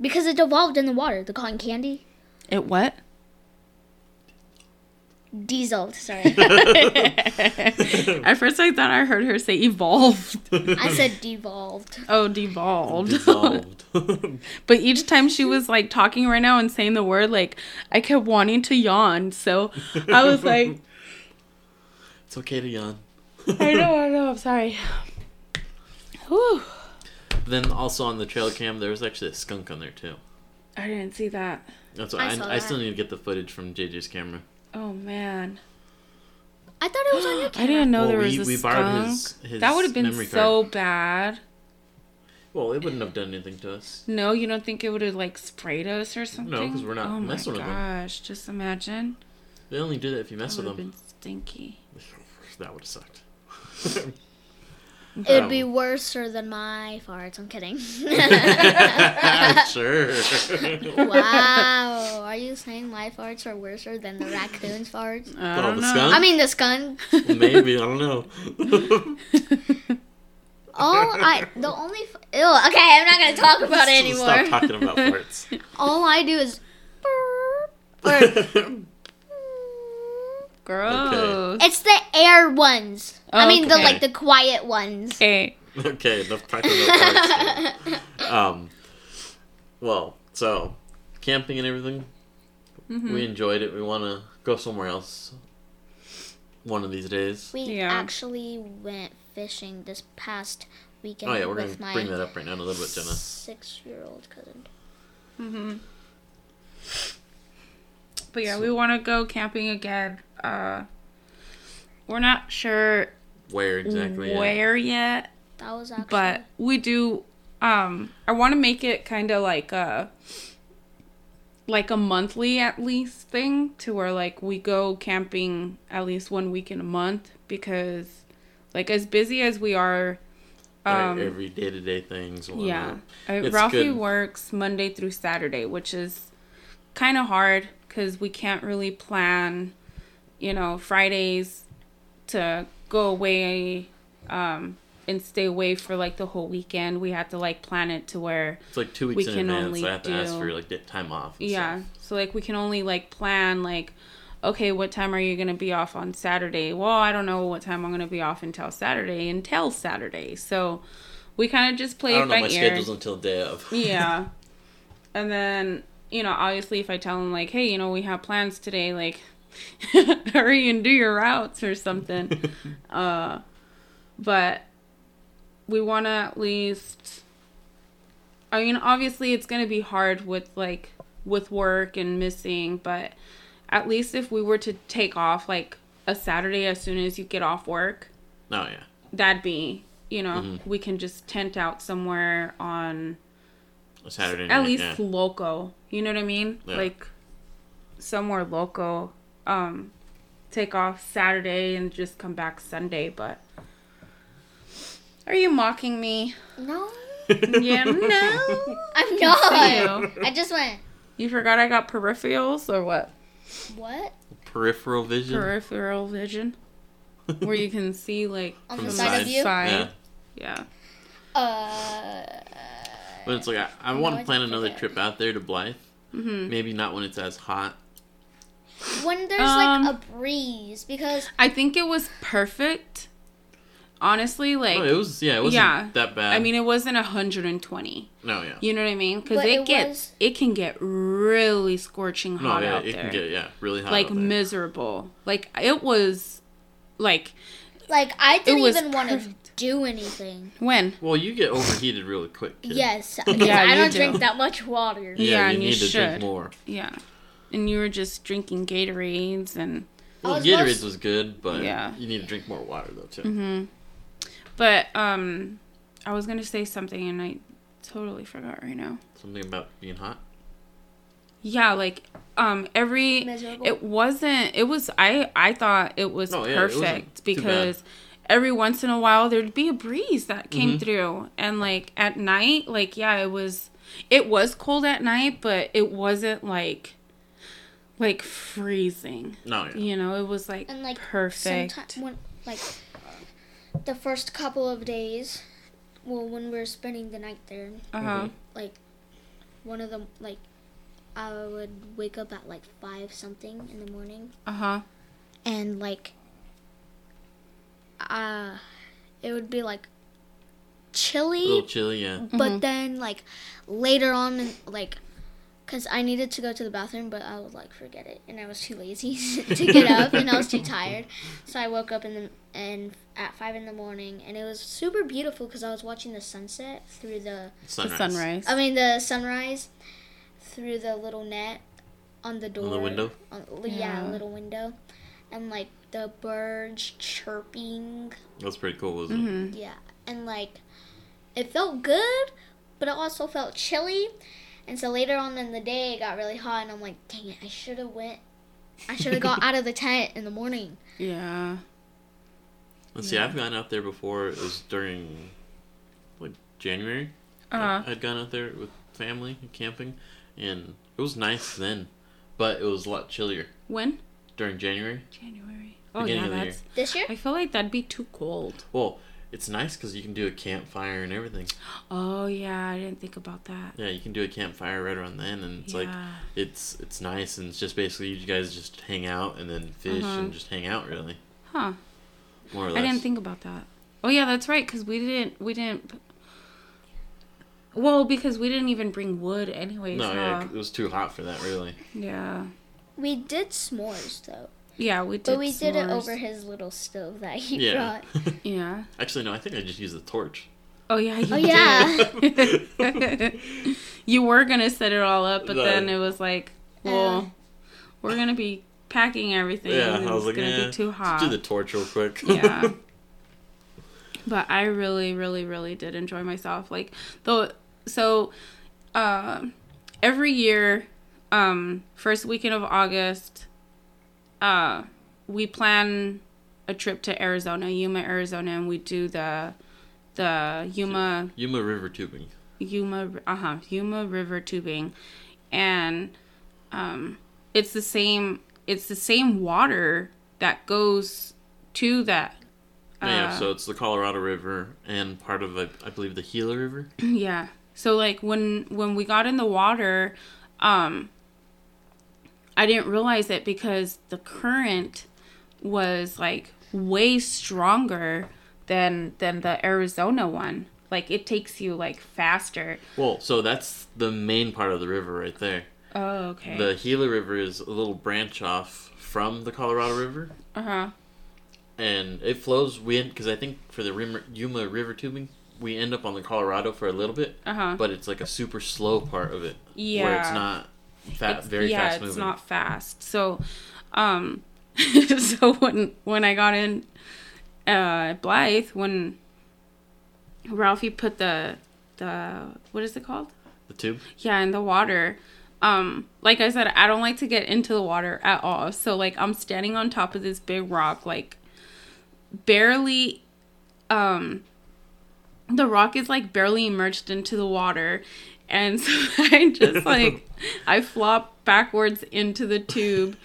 Because it dissolved in the water. The cotton candy It what? Dissolved. Sorry, At first, I thought I heard her say evolved. I said devolved. Oh, devolved. Dissolved. but each time she was like talking right now and saying the word, like I kept wanting to yawn. So I was like, it's okay to yawn. I know, I know. I'm sorry. Whew. Then also on the trail cam, there was actually a skunk on there too. I didn't see that. That's what I I, saw I, that. still need to get the footage from JJ's camera. Oh man, I thought it was on your I didn't know Well, there was we- a we skunk. borrowed his- his that would have been so card. bad. Well, it wouldn't have done anything to us. No, you don't think it would have like sprayed us or something? No, because we're not oh messing with them. Oh my gosh, just imagine. They only do that if you mess That with them. been stinky. That would have sucked. It'd Um, be worse than my farts. I'm kidding. sure. wow. Are you saying my farts are worse than the raccoon's farts? I Oh, don't the know. skunk? I mean, the skunk. Maybe I don't know. All I, the only, f- ew, okay, I'm not gonna talk about it anymore. Stop talking about farts. All I do is, burp, or, Gross. it's the air ones. I mean, the like the quiet ones. Okay. okay, enough talking about Um, well, so camping and everything, Mhm. we enjoyed it. We want to go somewhere else one of these days. We Yeah. actually went fishing this past weekend Oh yeah, we're gonna bring that up right now in a little bit, Jenna. six-year-old cousin. hmm But yeah, we want to go camping again. Uh, we're not sure Where exactly? where yet, That was actually. but we do. Um, I want to make it kind of like a like a monthly at least thing to where like we go camping at least one week in a month because like as busy as we are Right, um every day to day things. yeah whatnot. It's ralphie good. works monday through saturday which is kind of hard because we can't really plan you know fridays to go away um and stay away for like the whole weekend we have to like plan it to where It's like two we weeks in can advance. only I have to ask for like time off. and yeah stuff. so like we can only like plan like okay what time are you gonna be off on saturday well i don't know what time i'm gonna be off until saturday until saturday so we kind of just play I don't know by my ear schedules until day of. yeah and then you know obviously if i tell them like hey you know we have plans today like hurry and do your routes or something uh but we want to at least i mean obviously it's going to be hard with like with work and missing but at least if we were to take off like a saturday as soon as you get off work Oh yeah. that'd be you know Mhm. we can just tent out somewhere on Saturday night. at least yeah. local you know what i mean Yeah. like somewhere local um take off saturday and just come back sunday but are you mocking me no, yeah no I'm not. you. I just went. you forgot i got peripherals or what What peripheral vision. peripheral vision where you can see like on From the the side of you? side. Yeah. yeah Uh. But it's like I, I want to plan another trip out there to Blythe. hmm Maybe not when it's as hot. When there's Um, like a breeze, because i think it was perfect honestly like oh, it was yeah, it wasn't yeah. that bad. i mean it wasn't 120 no, yeah, You know what I mean? Because it, it gets was- it can get really scorching no, hot yeah, out it there, can get yeah really hot. like out there. miserable. Like it was, like like I didn't was even want to perfect. Do anything. when Well, you get overheated really quick. Kid. Yes, Yeah, I don't do. drink that much water. Yeah, Yeah, you and you need to should. drink more. yeah, and you were just drinking Gatorades and Well, was Gatorades most- was good, but Yeah. you need to drink more water though too. hmm But um, I was gonna say something and I totally forgot right now. Something about being hot. Yeah, like um, every Miserable. it wasn't. It was I I thought it was Oh, yeah, it wasn't perfect too bad. because every once in a while there'd be a breeze that came Mhm. through and like at night like yeah it was it was cold at night but it wasn't like like freezing No, yeah. you know it was like, and like perfect Sometime, when like the first couple of days, well, when we were spending the night there, uh-huh Mhm. like one of them, like I would wake up at like five something in the morning, uh-huh and like uh it would be like A chilly little chilly, yeah. but Mhm. then like later on in, like because i needed to go to the bathroom but i was like forget it and i was too lazy to get up and i was too tired so i woke up in the and at five in the morning and it was super beautiful because i was watching the sunset through the the Sunrise. sunrise i mean the sunrise through the little net on the door. On the window? On, yeah, Yeah. little window, and like the birds chirping. That's pretty cool, wasn't it? Mhm. Yeah, and like it felt good, but it also felt chilly. And so later on in the day, it got really hot, and I'm like, dang it, I should have went. I should have got out of the tent in the morning. Yeah. Let's see, I've gone out there before. It was during like January. Uh, I'd gone out there with family camping, and it was nice then, but it was a lot chillier when? during January. January. Oh Beginning yeah, of the year. that's. This year, I feel like that'd be too cold. Well, it's nice because you can do a campfire and everything. Oh yeah, I didn't think about that. Yeah, you can do a campfire right around then, and it's like yeah. it's it's nice, and it's just basically you guys just hang out and then fish Uh-huh. and just hang out really, Huh. more or less. I didn't think about that. Oh yeah, that's right. Cause we didn't. We didn't. Well, because we didn't even bring wood anyways. no, yeah, it was too hot for that really. yeah. we did s'mores though, Yeah, we did. but we did it over his little stove that he Yeah. brought. Yeah. Actually, no, I think I just used the torch. Oh yeah. You Oh yeah. you were gonna set it all up, but No. then it was like, well, Uh. we're gonna be packing everything. Yeah, and I was it's like, gonna eh, be too let's hot. do the torch real quick. yeah. But I really, really, really did enjoy myself. Like though, so uh, every year, um, first weekend of August, uh, we plan a trip to Arizona, Yuma, Arizona, and we do the the Yuma Yuma River tubing. Yuma uh huh Yuma River tubing, and um, it's the same it's the same water that goes to that. yeah, uh, so it's the Colorado River and part of I, I believe the Gila River. yeah. So like when when we got in the water, um, I didn't realize it because the current was like way stronger than than the Arizona one. Like it takes you like faster. Well, so that's the main part of the river right there. Oh, okay. The Gila River is a little branch off from the Colorado River, uh huh. and it flows. We because I think for the Yuma River tubing, we end up on the Colorado for a little bit, Uh huh. but it's like a super slow part of it Yeah. where it's not fa- It's- very yeah, fast it's not fast. So, um, so when when I got in, uh, Blythe, when Ralphie put the the what is it called? the tube. Yeah, in the water. Um, like I said, I don't like to get into the water at all. So like I'm standing on top of this big rock, like barely um the rock is like barely immersed into the water. And so I just like I flop backwards into the tube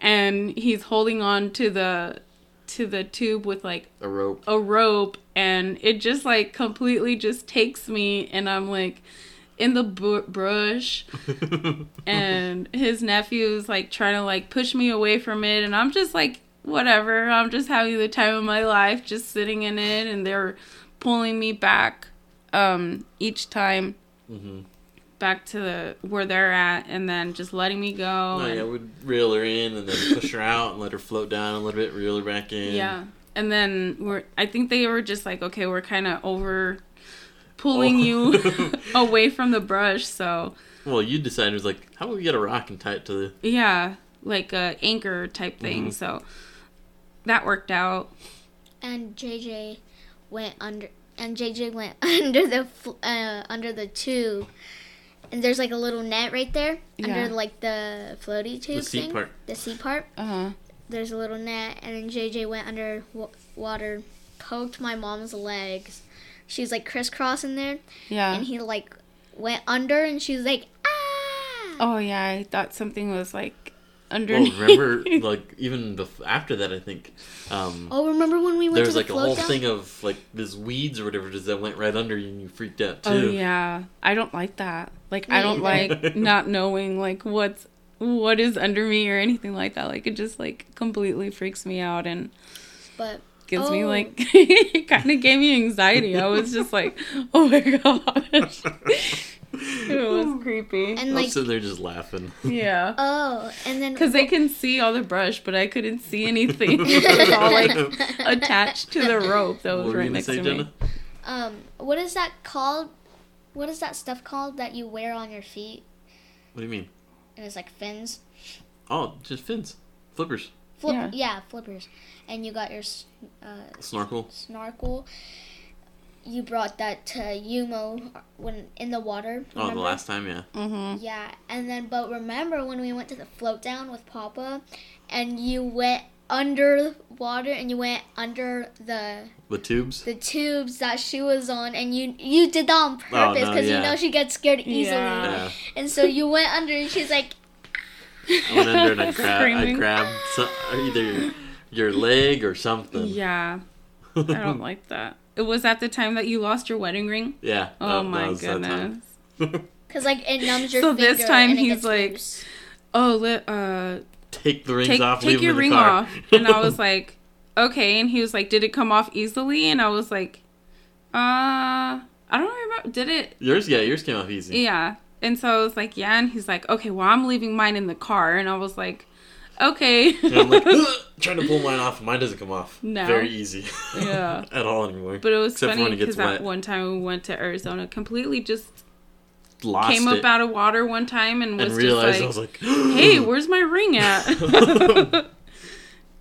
and he's holding on to the to the tube with like A rope. a rope and it just like completely just takes me and I'm like in the bu- brush. And his nephew's like trying to like push me away from it and I'm just like whatever. I'm just having the time of my life just sitting in it and they're pulling me back um each time. Hmm back to the where they're at and then just letting me go Oh and- yeah, we'd reel her in and then push her out and let her float down a little bit, reel her back in. Yeah. And then we're I think they were just like, okay, we're kind of over pulling Oh. you away from the brush, so Well, you decided it was like, how about we get a rock and tie it to the yeah, like a anchor type thing. Mhm. So that worked out. and JJ went under, and JJ went under the uh, under the tube, and there's like a little net right there Yeah. under like the floaty tube the seat thing, part. the seat part. Uh-huh. There's a little net, and then JJ went under w- water, poked my mom's legs. She was like crisscrossing there, Yeah. and he like went under, and she was like, ah. oh yeah, I thought something was like Well, underneath. remember, like even bef- after that, I think um, Oh, remember when we went there to was the like a whole down? thing of like this weeds or whatever it is that went right under you and you freaked out too. Oh yeah, I don't like that. Like I don't either. like not knowing like what's what is under me or anything like that. Like it just like completely freaks me out and But gives me Oh. like it kind of gave me anxiety. I was just like, oh my gosh, it was creepy. and like, so they're just laughing. Yeah. oh, and then Because they can see all the brush, but I couldn't see anything. it was all like attached to the rope that was what right next say, to Jenna? me. Um, what is that called? What is that stuff called that you wear on your feet? What do you mean? and it's like fins. Oh, just fins, flippers, Flip, Yeah. yeah. flippers. And you got your s- uh, snorkel. snorkel. You brought that to Yuma when in the water. Oh, the last time, yeah. Mm-hmm. Yeah, and then but remember when we went to the float down with Papa, and you went under water and you went under the The tubes. the tubes that she was on, and you you did that on purpose no, because yeah. you know she gets scared easily, Yeah. Yeah. and so you went under, and she's like, I went under and I grabbed, I Screaming. grabbed so, either your leg or something. Yeah, I don't like that. It was at the time that you lost your wedding ring. Yeah. Oh that- that my that goodness. because like it numbs your So finger. this time and he's like, loose. Oh, li- uh, Take the rings take off. take your ring the car. off. And I was like, okay. And he was like, did it come off easily? And I was like, uh, I don't remember. Did it? yours, yeah, yours came off easy. Yeah. And so I was like, yeah. And he's like, okay, well, I'm leaving mine in the car. And I was like, okay. And I'm like trying to pull mine off. Mine doesn't come off. No. Very easy. Yeah. At all anymore. But it was Except funny when it gets because that one time we went to Arizona, completely just Lost came it up out of water one time and was and realized just I was like, like, "Hey, where's my ring at?" it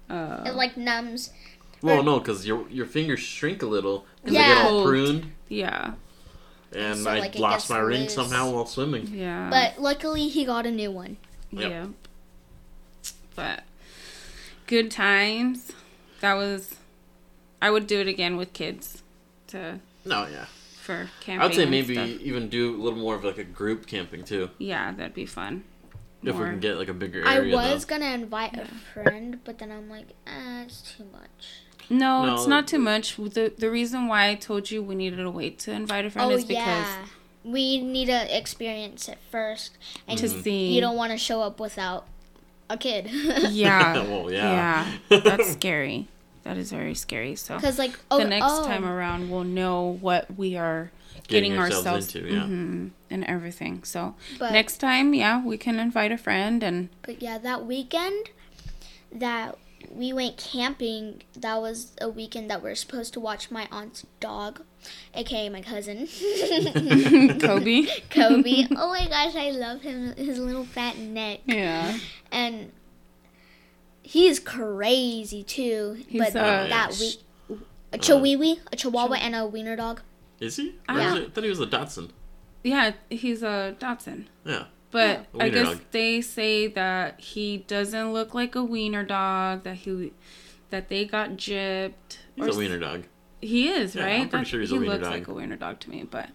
uh, like numbs. well, no, because your your fingers shrink a little because they get all pruned, yeah, and So, I like, it lost gets my ring loose. somehow while swimming. yeah, But luckily he got a new one. Yep. yeah. But good times. That was. I would do it again with kids, to No, yeah. For camping. I'd say and maybe stuff. even do a little more of like a group camping too, Yeah, that'd be fun. if we can get like a bigger area. I was though. gonna invite a friend, but then I'm like, eh, it's too much. No, No, it's not too much. The the reason why I told you we needed to wait to invite a friend oh is because yeah, we need to experience it first, and to Mhm. see you don't want to show up without a kid. Yeah. well, yeah. Yeah. That's scary. That is very scary. So Because like oh, the next oh, time around we'll know what we are Getting getting, ourselves ourselves, into, yeah. Mhm, and everything. So But, next time, yeah, we can invite a friend and but yeah, that weekend that we went camping, that was a weekend that we are supposed to watch my aunt's dog, aka my cousin, Kobe. Kobe. oh my gosh, I love him, his little fat neck. Yeah. and he's crazy too. He's, but uh, that Yes. week, a chihuahua, a chihuahua, and a wiener dog. Is he? I Or is I thought he was a Dotson. Yeah, he's a Dotson. Yeah. But A I wiener guess dog. they say that he doesn't look like a wiener dog. That he, that they got gypped. He's or a wiener dog. He is Yeah, I'm right. pretty That- sure he's he a wiener looks dog. like a wiener dog to me, but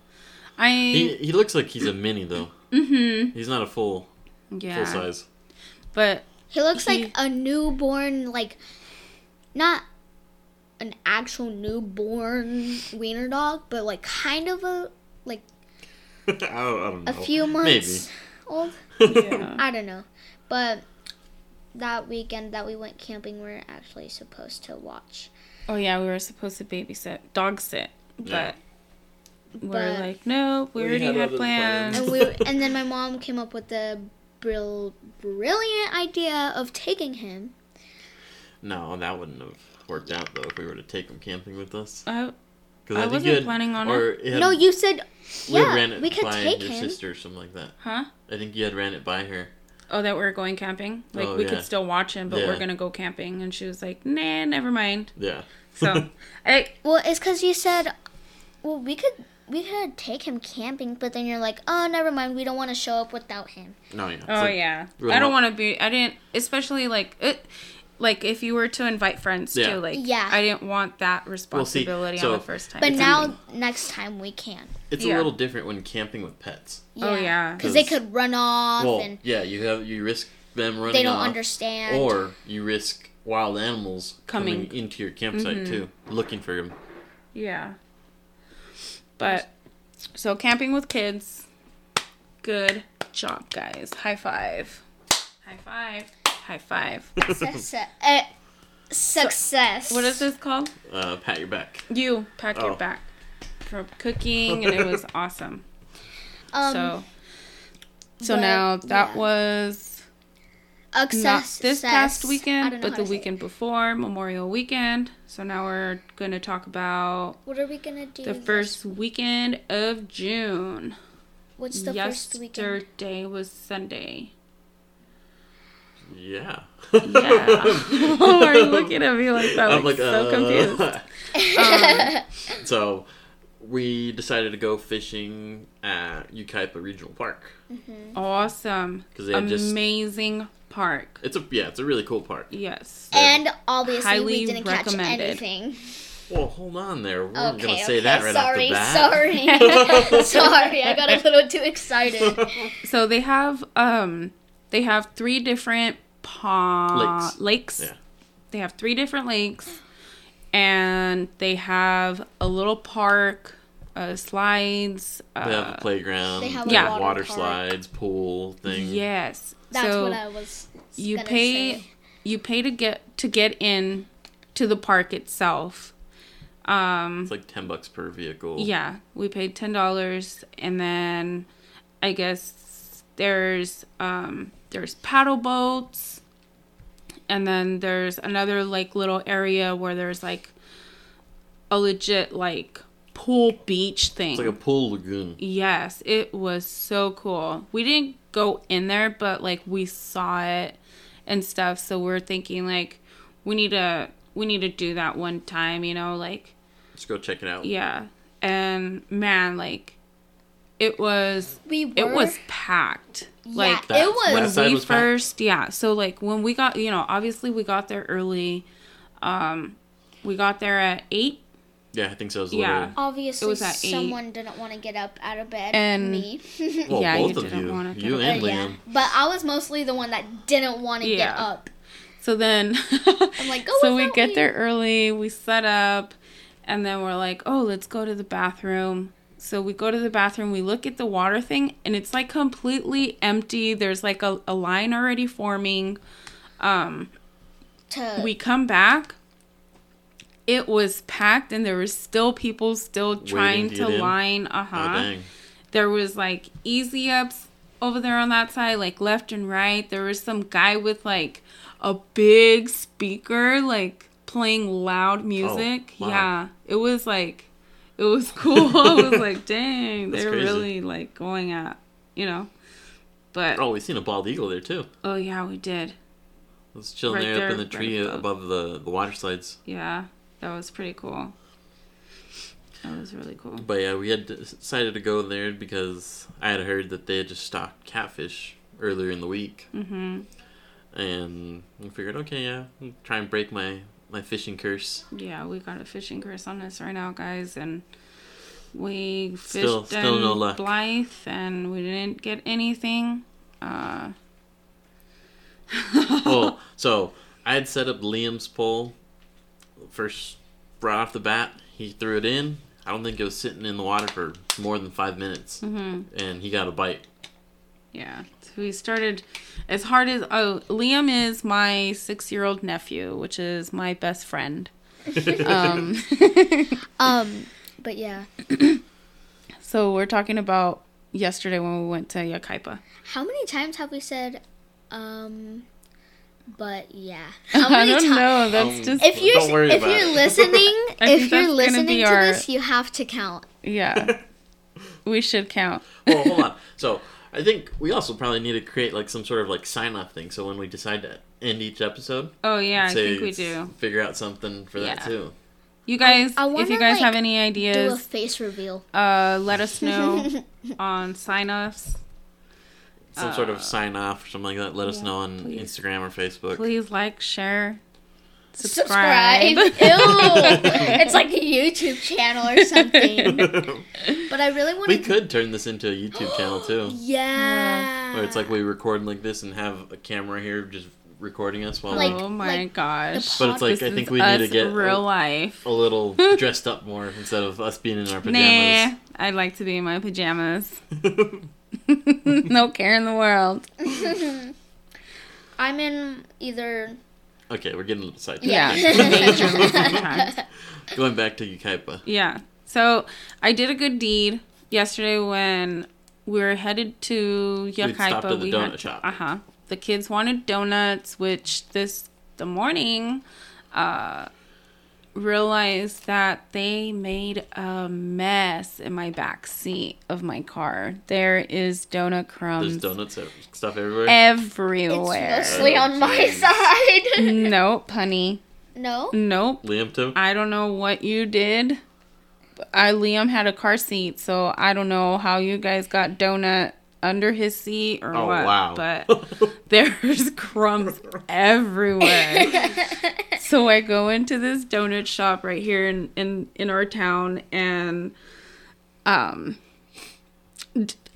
I. He he looks like he's a mini though. mm-hmm. He's not a full Yeah. full size. But He looks He- like a newborn, like not an actual newborn wiener dog, but like kind of a like I, don't, I don't know. a few months Maybe. old. yeah. I don't know, but that weekend that we went camping, we are actually supposed to watch. oh yeah, we were supposed to babysit, dog sit, Yeah. but we're But- like, no, we We already had had plans. plans. and we and then my mom came up with the brill, brilliant idea of taking him. No, that wouldn't have worked out though if we were to take him camping with us. I, I wasn't you had, planning on or it. it had- no, you said we yeah, ran it we could by take your him. sister or something like that. huh? I think you had ran it by her. Oh, that we are going camping. Like Oh, we yeah. could still watch him, but Yeah. we're gonna go camping. And she was like, nah, never mind. Yeah. So I Well, it's because you said, well, we could we could take him camping, but then you're like, oh, never mind, we don't want to show up without him. No, yeah. Oh So- yeah. real I don't want to be. I didn't. Especially like it. Like if you were to invite friends Yeah. too. Like Yeah. I didn't want that responsibility so- on the first time. But It's now next time we can, It's Yeah. a little different when camping with pets. Oh, yeah. because they could run off Well, and yeah, you have you risk them running they don't off, understand. or you risk wild animals coming, Coming. into your campsite Mhm. too, looking for them. Yeah. But so camping with kids, good job, guys. High five. High five. High five. Success. Uh, success. What is this called? Uh, pat your back. You pack your Oh. back for cooking, and it was awesome. Um, so, so but, now that yeah. was not Access. this past weekend, but the to it. weekend before Memorial Weekend. So now we're gonna talk about What are we gonna do? the this- first weekend of June. What's the first weekend? Yesterday was Sunday. Yeah. Yeah. Why are you looking at me like that? I'm Like, like, so uh, confused. Um, so we decided to go fishing at Yucaipa Regional Park awesome. because they had just. Amazing park. It's a yeah, it's a really cool park. Yes. And obviously, Highly we didn't catch recommended. anything. Well, hold on there. We're Okay, gonna okay. say that right sorry, off the bat. sorry, sorry. I got a little too excited. So they have um they have three different pond Lakes. lakes. Yeah. They have three different lakes and they have a little park, uh, slides. Uh, They have a playground. They have a Yeah. water, water park. slides, pool thing. yes. That's so what I was. you pay say. you pay to get to get in to the park itself. Um It's like ten bucks per vehicle. Yeah, we paid ten dollars, and then I guess there's um there's paddle boats, and then there's another like little area where there's like a legit like pool beach thing. It's like a pool lagoon. Yes, it was so cool. We didn't go in there, but like we saw it and stuff. So we're thinking like we need to we need to do that one time, you know, like Let's go check it out. yeah. And man, like it was We were. it was packed. Like yeah, it was. when we was packed? first yeah, so like when we got, you know, obviously we got there early. Um we got there at 8 Yeah, I think so. It was a Yeah. little- Obviously, It was at eight. someone didn't want to get up out of bed. And- me. Well, Yeah, you both of didn't you, wanna get you and Uh, yeah. Liam. But I was mostly the one that didn't want to get Yeah. up. So then I'm like, go So we get me. there early, we set up, and then we're like, "Oh, let's go to the bathroom." So we go to the bathroom, we look at the water thing, and it's like completely empty. There's like a, a line already forming. Um, To, we come back. It was packed, and there were still people still trying to to, line. Uh Oh, huh dang. there was like easy ups over there on that side like left and right there was some guy with like a big speaker like playing loud music Oh, wow. yeah it was like it was cool i was like dang they're crazy. really like going at you know but Oh, we seen a bald eagle there too. oh yeah we did It was chilling Right there, up in the right tree above. above the, the water slides. yeah that was pretty cool that was really cool But yeah, we had decided to go there because I had heard that they had just stocked catfish earlier in the week, mm-hmm and we figured, okay, yeah, I'll try and break my my fishing curse. Yeah, we got a fishing curse on us right now, guys, and we fished Still- still in no luck. Blythe, and we didn't get anything. Uh, well, so I had set up Liam's pole first right off the bat. He threw it in. I don't think it was sitting in the water for more than five minutes, hmm and he got a bite. yeah, so we started as hard as oh, Liam is my six-year-old nephew, which is my best friend. um, um, but yeah. so we're talking about yesterday when we went to Yucaipa. How many times have we said, um, but yeah? How I many don't times? know. That's Um, just If you're Don't worry if about you're it. listening, I if you're gonna listening be to our- this, you have to count. yeah. we should count. well, hold on. So I think we also probably need to create like some sort of like sign off thing. So when we decide to end each episode, Oh yeah, I think we do. Figure out something for that too. You guys, I if wanna, you guys like, have any ideas, Do a face reveal. uh, let us know on sign offs. Some sort Uh, of sign off or something like that. Let us know on please. Instagram or Facebook. Please like, share, Subscribe. subscribe. Ew. it's like a YouTube channel or something. But I really want we could turn this into a YouTube channel too, Yeah. where it's like we record like this and have a camera here just recording us while Like- oh my like gosh! But it's like, This I think we need to us get a- real life. a little dressed up more instead of us being in our pajamas Nah, pajamas. I'd like to be in my pajamas. no care in the world. I'm in either. okay, we're getting a little sidetracked. Yeah, Yeah. majorly sometimes. Going back to Yucaipa. Yeah. So I did a good deed yesterday when we were headed to stopped Yucaipa. at the we donut had shop. Uh huh. The kids wanted donuts, which this the morning, uh, realized that they made a mess in my back seat of my car. There is donut There's crumbs donuts ev- stuff everywhere. everywhere. It's mostly Oh, on my side. nope, honey. no. Nope. Liam too. I don't know what you did. I Liam had a car seat, so I don't know how you guys got donut under his seat or Oh what. wow! But there's crumbs everywhere. So I go into this donut shop right here in in, in our town and um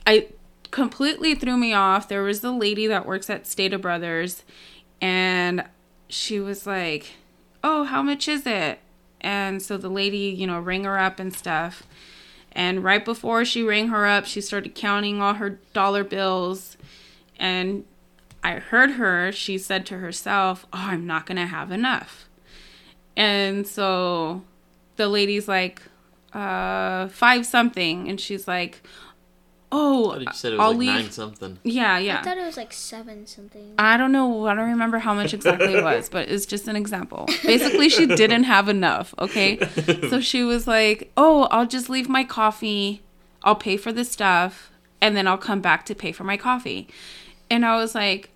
I completely threw me off. There was the lady that works at Stater Brothers and she was like, "Oh, how much is it?" And so the lady, you know, rang her up and stuff. And right before she rang her up, she started counting all her dollar bills. And I heard her, she said to herself, Oh, I'm not going to have enough. And so the lady's like, uh, five something. And she's like, Oh, thought you said it was I'll like leave. nine something. Yeah, yeah. I thought it was like seven something. I don't know. I don't remember how much exactly it was, but it's just an example. Basically, she didn't have enough. Okay. So she was like, Oh, I'll just leave my coffee. I'll pay for the stuff and then I'll come back to pay for my coffee. And I was like,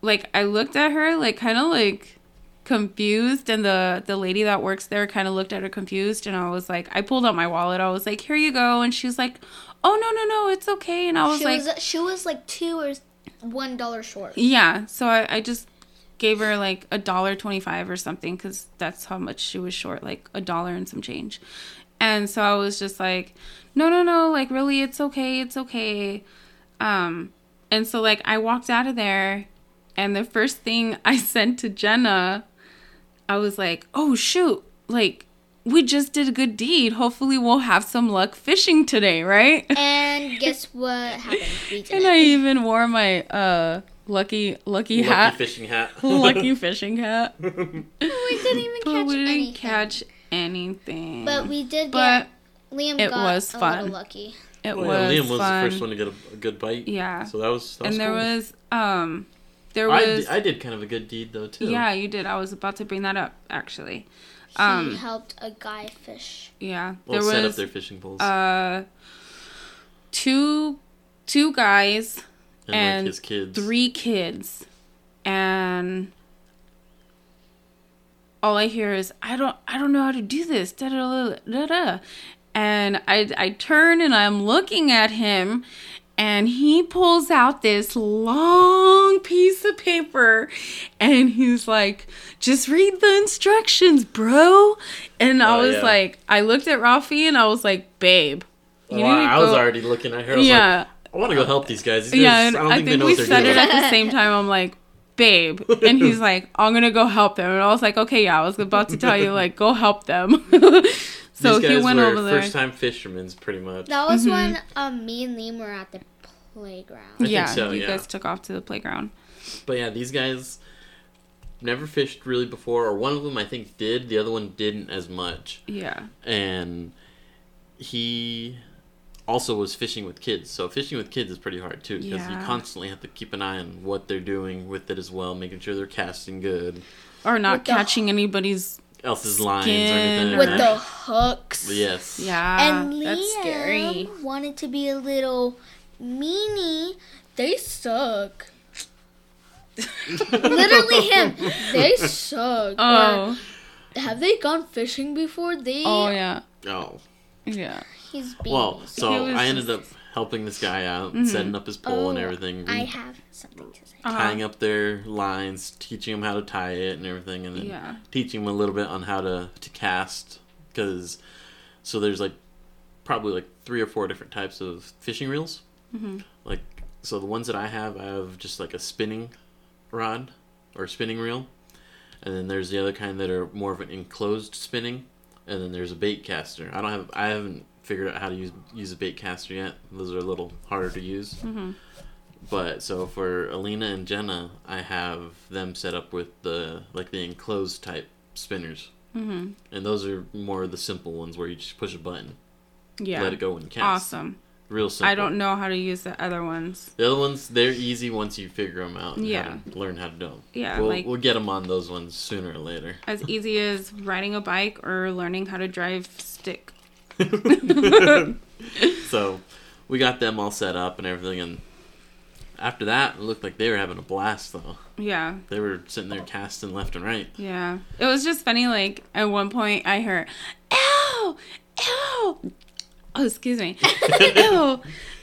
like, I looked at her, like, kind of like confused. And the, the lady that works there kind of looked at her confused. And I was like, I pulled out my wallet. I was like, Here you go. And she's like, Oh, no, no, no, it's okay. And I was she like, was she was like two or one dollar short. yeah, so I, I just gave her like a dollar twenty five or something because that's how much she was short, like a dollar and some change. And so I was just like, no, no, no, like really, it's okay, it's okay. Um, and so like I walked out of there, and the first thing I sent to Jenna, I was like, oh shoot, like we just did a good deed. Hopefully we'll have some luck fishing today, right? And guess what happened? And I even wore my uh lucky lucky hat. Lucky hat, fishing hat. lucky fishing hat. we didn't even But catch we didn't anything. catch anything. But we did But get Liam it got was a fun. little lucky. it Oh, was yeah, Liam was fun. the first one to get a, a good bite. Yeah. So that was. That was and there cool. was um there I, was di- I did kind of a good deed though too. yeah you did. I was about to bring that up actually. He Um helped a guy fish. yeah Well, there set up was their fishing poles uh two two guys and, and like his kids. three kids and all I hear is I don't I don't know how to do this da da da da da and I I turn and I'm looking at him and he pulls out this long piece of paper and he's like just read the instructions bro and I Oh, was yeah. like I looked at Rafi and I was like babe you Oh, I, to was already looking at her. I was yeah like, I want to go help these guys. These yeah, guys- I don't I think, think, they know we what said doing. it at the same time. I'm like, babe, and he's like, I'm gonna go help them, and I was like, okay, yeah, I was about to tell you, like, go help them. so these he went were over there. first time fishermen's, pretty much. That was Mm-hmm. when um, me and Liam were at the playground. I think yeah, so, you yeah. guys took off to the playground. But yeah, these guys never fished really before, or one of them I think did. The other one didn't as much, Yeah, and he also was fishing with kids. So fishing with kids is pretty hard too, because you constantly have to keep an eye on what they're doing with it as well, making sure they're casting good, or not With the- catching anybody's. Else's lines or anything. With like the hooks. yes, Yeah, and Liam that's scary. wanted to be a little meanie. They suck. Literally him. They suck. Oh, Or have they gone fishing before? They. oh yeah, Oh, yeah. He's being. well, so I ended just- up helping this guy out, Mhm. setting up his pole and Oh, everything. I have something to say. Uh-huh. tying up their lines, teaching them how to tie it and everything, and then Yeah. teaching them a little bit on how to to cast. Because so there's like probably like three or four different types of fishing reels. Mhm. Like so the ones that I have, I have just like a spinning rod or spinning reel, and then there's the other kind that are more of an enclosed spinning, and then there's a bait caster. I don't have I haven't figured out how to use use a bait caster yet. Those are a little harder to use. Mhm. But so for Alina and Jenna, I have them set up with the like the enclosed type spinners, Mhm. and those are more the simple ones where you just push a button, Yeah. let it go and cast. Awesome. Real simple. I don't know how to use the other ones. The other ones, they're easy once you figure them out. And Yeah. Learn how to do them. Yeah, We'll, like- we'll get them on those ones sooner or later. As easy as riding a bike or learning how to drive stick. so we got them all set up and everything. And after that, it looked like they were having a blast, though. Yeah, They were sitting there casting left and right. yeah. It was just funny. Like at one point, I heard, "Ew, ew." Oh, excuse me. ew.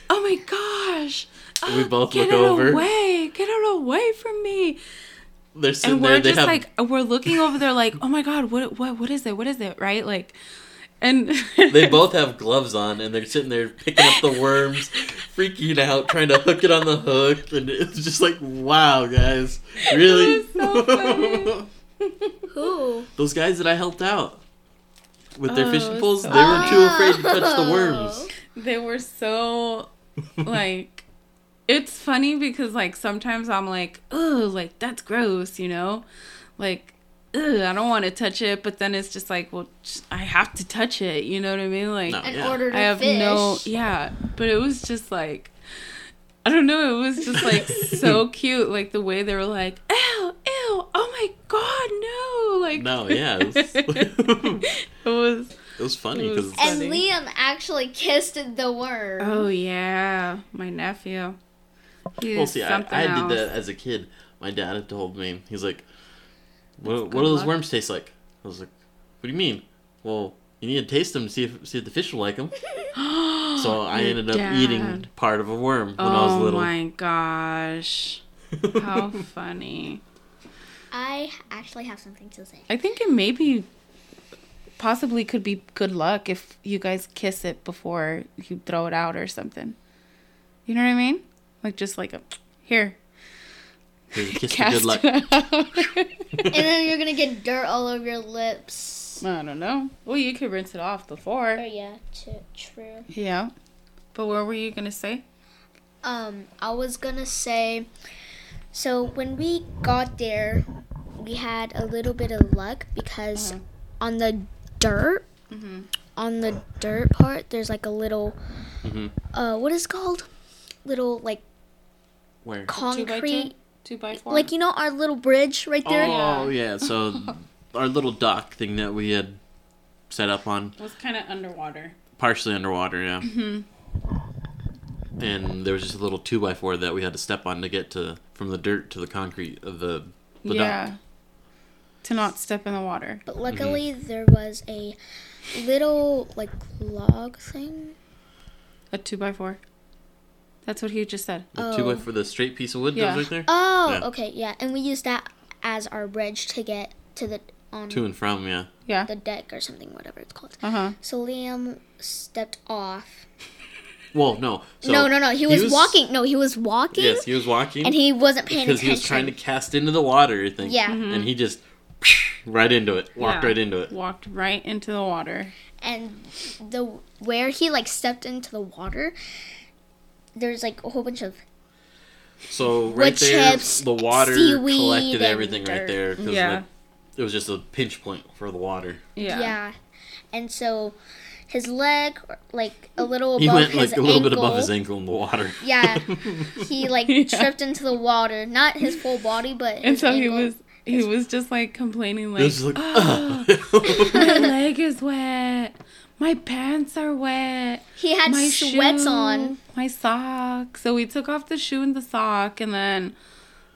Oh my gosh. We oh, both Get look it over. away! Get it away from me! They're sitting and we're They just have like we're looking over there like oh my god what what what is it what is it right like and they both have gloves on and they're sitting there picking up the worms, freaking out, trying to hook it on the hook, and it's just like, wow, guys, really? was so. Who? Those guys that I helped out with their Oh, fishing poles, so they were too afraid to touch the oh. worms. they were so like it's funny because like sometimes I'm like oh like that's gross you know like Ugh, I don't want to touch it but then it's just like well just, I have to touch it you know what I mean like No. In Yeah. order to I have fish. no yeah but it was just like I don't know it was just like so cute like the way they were like ew ew oh my god no like No, yeah, it was, it was it was funny because And funny. Liam actually kissed the worm. Oh yeah, my nephew. He well, see, I, I did that as a kid. My dad had told me, he's like, "What, what do those luck. worms taste like?" I was like, "What do you mean?" Well, you need to taste them to see if see if the fish will like them. So I Your ended up dad. eating part of a worm when oh I was oh little. Oh my gosh, how funny! I actually have something to say. I think it maybe, possibly could be good luck if you guys kiss it before you throw it out or something. You know what I mean? Like just like a here. Here's a kiss for good luck. and then you're gonna get dirt all over your lips. I don't know. Well, you could rinse it off Oh before. yeah, t- true. Yeah. But what were you gonna say? Um, I was gonna say, so when we got there, we had a little bit of luck because Uh-huh. on the dirt, Mhm. on the dirt part, there's like a little, hmm uh, what is it called? Little like Where? Two by two. Concrete, Two by four. like you know our little bridge right there. Oh yeah, so our little dock thing that we had set up on, It was kind of underwater. partially underwater, yeah. Mhm. And there was just a little two by four that we had to step on to get to from the dirt to the concrete of the, the yeah. dock. To not step in the water. But luckily there was a little like log thing. A two by four. That's what he just said. The two by Oh. four, the straight piece of wood Yeah. that was right there. Oh, Yeah. okay, yeah, and we used that as our bridge to get to the on To and from, yeah. Yeah. the deck or something, whatever it's called. Uh huh. So Liam stepped off. Well, no. So no, no, no. He was, walking. No, he was walking, Yes, he was walking and he wasn't paying because he was trying to cast into the water. I think. Yeah. And he just right into it. Walked Yeah. right into it. Walked right into the water. and the where he like stepped into the water, there's like a whole bunch of So right Wood there, chips, the water seaweed, collected and everything right there there. 'cause, Yeah. like, it was just a pinch point for the water. Yeah. yeah. and so his leg like a little He went his like a little ankle. bit above his ankle in the water. Yeah, he like Yeah. tripped into the water, not his full body, but And his so he was he was just like complaining like, was just like, "Ah, my leg is wet. My pants are wet. He had my sweats shoe, on. My sock. So we took off the shoe and the sock and then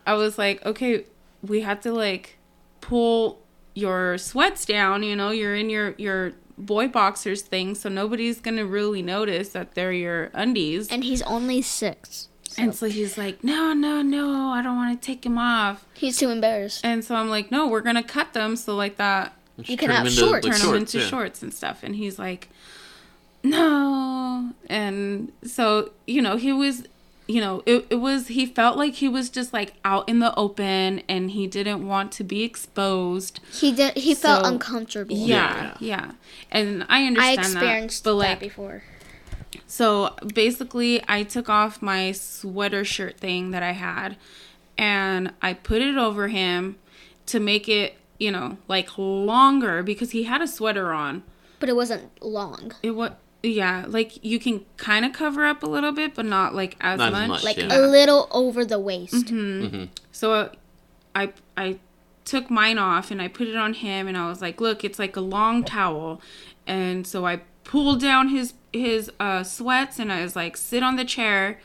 I was like, okay, we had to like pull your sweats down, you know, you're in your your boy boxers thing, so nobody's gonna really notice that they're your undies. And he's only six. So And so he's like, no, no, no, I don't want to take him off. he's too embarrassed. And so I'm like, no, we're gonna cut them so like that You can Turn have him shorts. turn like them into yeah. shorts and stuff. And he's like, no. And so, you know, he was, you know, it, it was, he felt like he was just like out in the open and he didn't want to be exposed. He did. He felt uncomfortable. Yeah, yeah. And I understand. I experienced that. But that before. so basically, I took off my sweater shirt thing that I had and I put it over him to make it, you know, like longer because he had a sweater on. But it wasn't long. It what yeah, like you can kind of cover up a little bit, but not like as Not as much. much, like yeah. a little over the waist. hmm So uh, I I took mine off and I put it on him and I was like, "Look, it's like a long towel." And so I pulled down his his uh, sweats and I was like, "Sit on the chair."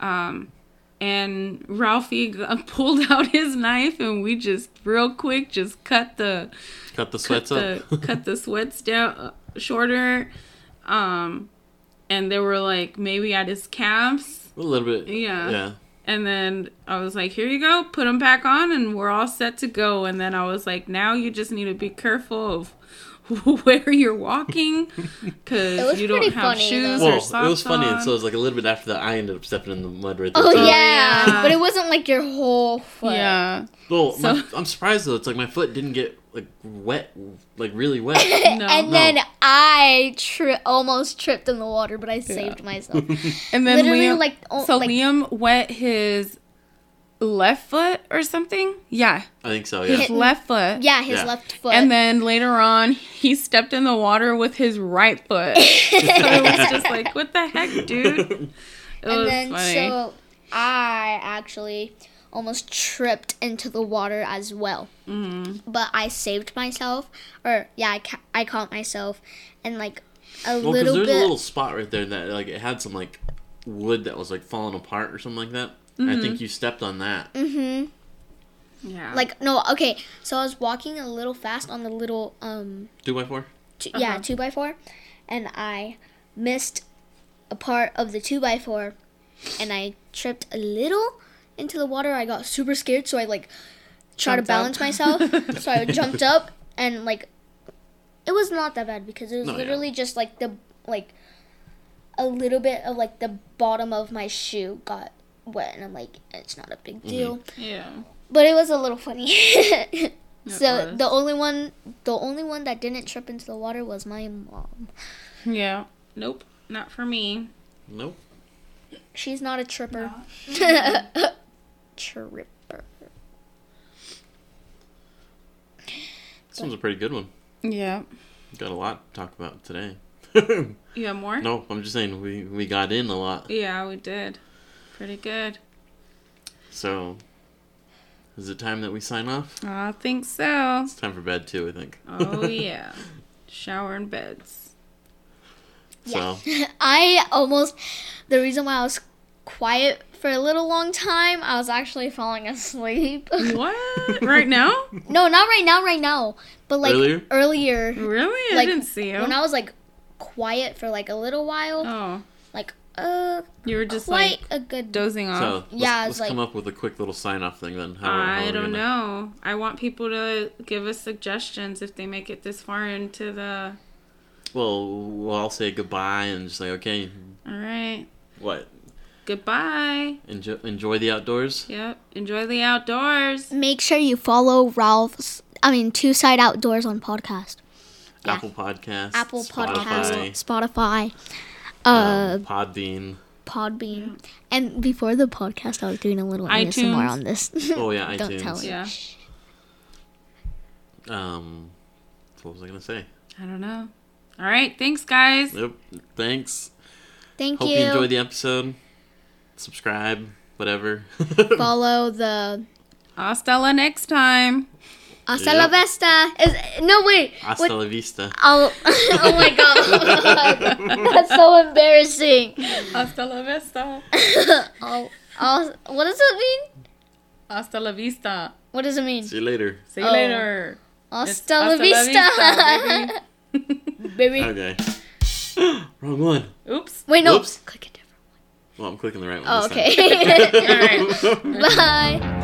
Um and Ralphie pulled out his knife and we just real quick just cut the Cut the cut sweats the up. cut the sweats down uh, shorter. Um and they were like maybe at his calves. a little bit. Yeah. Yeah. And then I was like, here you go, put them back on, and we're all set to go. And then I was like, now you just need to be careful of where you're walking because you don't have funny, shoes though. or Well, socks it was funny. on. So it was like a little bit after that. I ended up stepping in the mud right there. Oh too. yeah. yeah. but it wasn't like your whole foot. yeah. Well, So- my, I'm surprised though. It's like my foot didn't get like wet, like really wet. No. and then I tri- almost tripped in the water, but I saved myself. And then Literally, Liam, like, oh, so like- Liam wet his left foot or something. Yeah, I think so. Yeah. his left foot. Yeah, his Yeah. left foot. And then later on, he stepped in the water with his right foot. so it was just like, what the heck, dude? It and was then funny. so I actually almost tripped into the water as well. Mhm. But I saved myself, or yeah, I, ca- I caught myself, and like a Well, because little there's bit. a little spot right there that like it had some like wood that was like falling apart or something like that. I think you stepped on that. Mm-hmm. Yeah. Like no, okay. So I was walking a little fast on the little um, Two by four. two, yeah, Uh-huh. two by four, and I missed a part of the two by four, and I tripped a little into the water. I got super scared, so I like tried to Jumped up. balance myself. so I jumped up and like it was not that bad because it was No, yeah. literally just like the like a little bit of like the bottom of my shoe got wet, and I'm like, it's not a big Mm-hmm. deal. yeah. But it was a little funny. so was. the only one, the only one that didn't trip into the water was my mom. Yeah. Nope. Not for me. Nope. She's not a tripper. tripper. This one's a pretty good one. Yeah. Got a lot to talk about today. You have more? no, I'm just saying we we got in a lot. Yeah, we did. Pretty good. So, is it time that we sign off? I think so. It's time for bed too. I think. Oh yeah. Shower and beds. So I almost. The reason why I was quiet for a little long time, I was actually falling asleep. What? right now? no, not right now. Right now, but like Earlier? earlier Really? I Like, didn't see you. when I was like quiet for like a little while, oh, like uh, you were just quite like a good. dozing off. so let's, Yeah, let's like- come up with a quick little sign off thing then. How, how I we don't gonna- know. I want people to give us suggestions if they make it this far into the. Well, well, I'll say goodbye and just like okay, All right. what? Goodbye. Enjoy, enjoy the outdoors. Yep. Enjoy the outdoors. Make sure you follow Ralph's. I mean, Two Side Outdoors on podcast, Yeah. Apple Podcast, Apple Spotify, Podcast, Spotify, uh, um, Podbean. Podbean, and before the podcast, I was doing a little ASMR iTunes. on this. Oh yeah, Don't tell him. Yeah. Um, what was I gonna say? I don't know. All right. Thanks, guys. Yep. Thanks. Thank Hope you. Hope you enjoyed the episode. Subscribe, whatever. Follow the Hasta la next time. Hasta Yep. la vista. Is no wait. Hasta What- la vista. I'll, oh my god, that's so embarrassing. Hasta la vista. I'll, I'll, what does it mean? Hasta la vista. What does it mean? See you later. See you Oh. later. Hasta, It's la vista, baby. baby. Okay. Wrong one. Oops. Wait, no. Oops. Click a different one. Well, I'm clicking the right one. one. Oh, this time. okay. All right. Bye.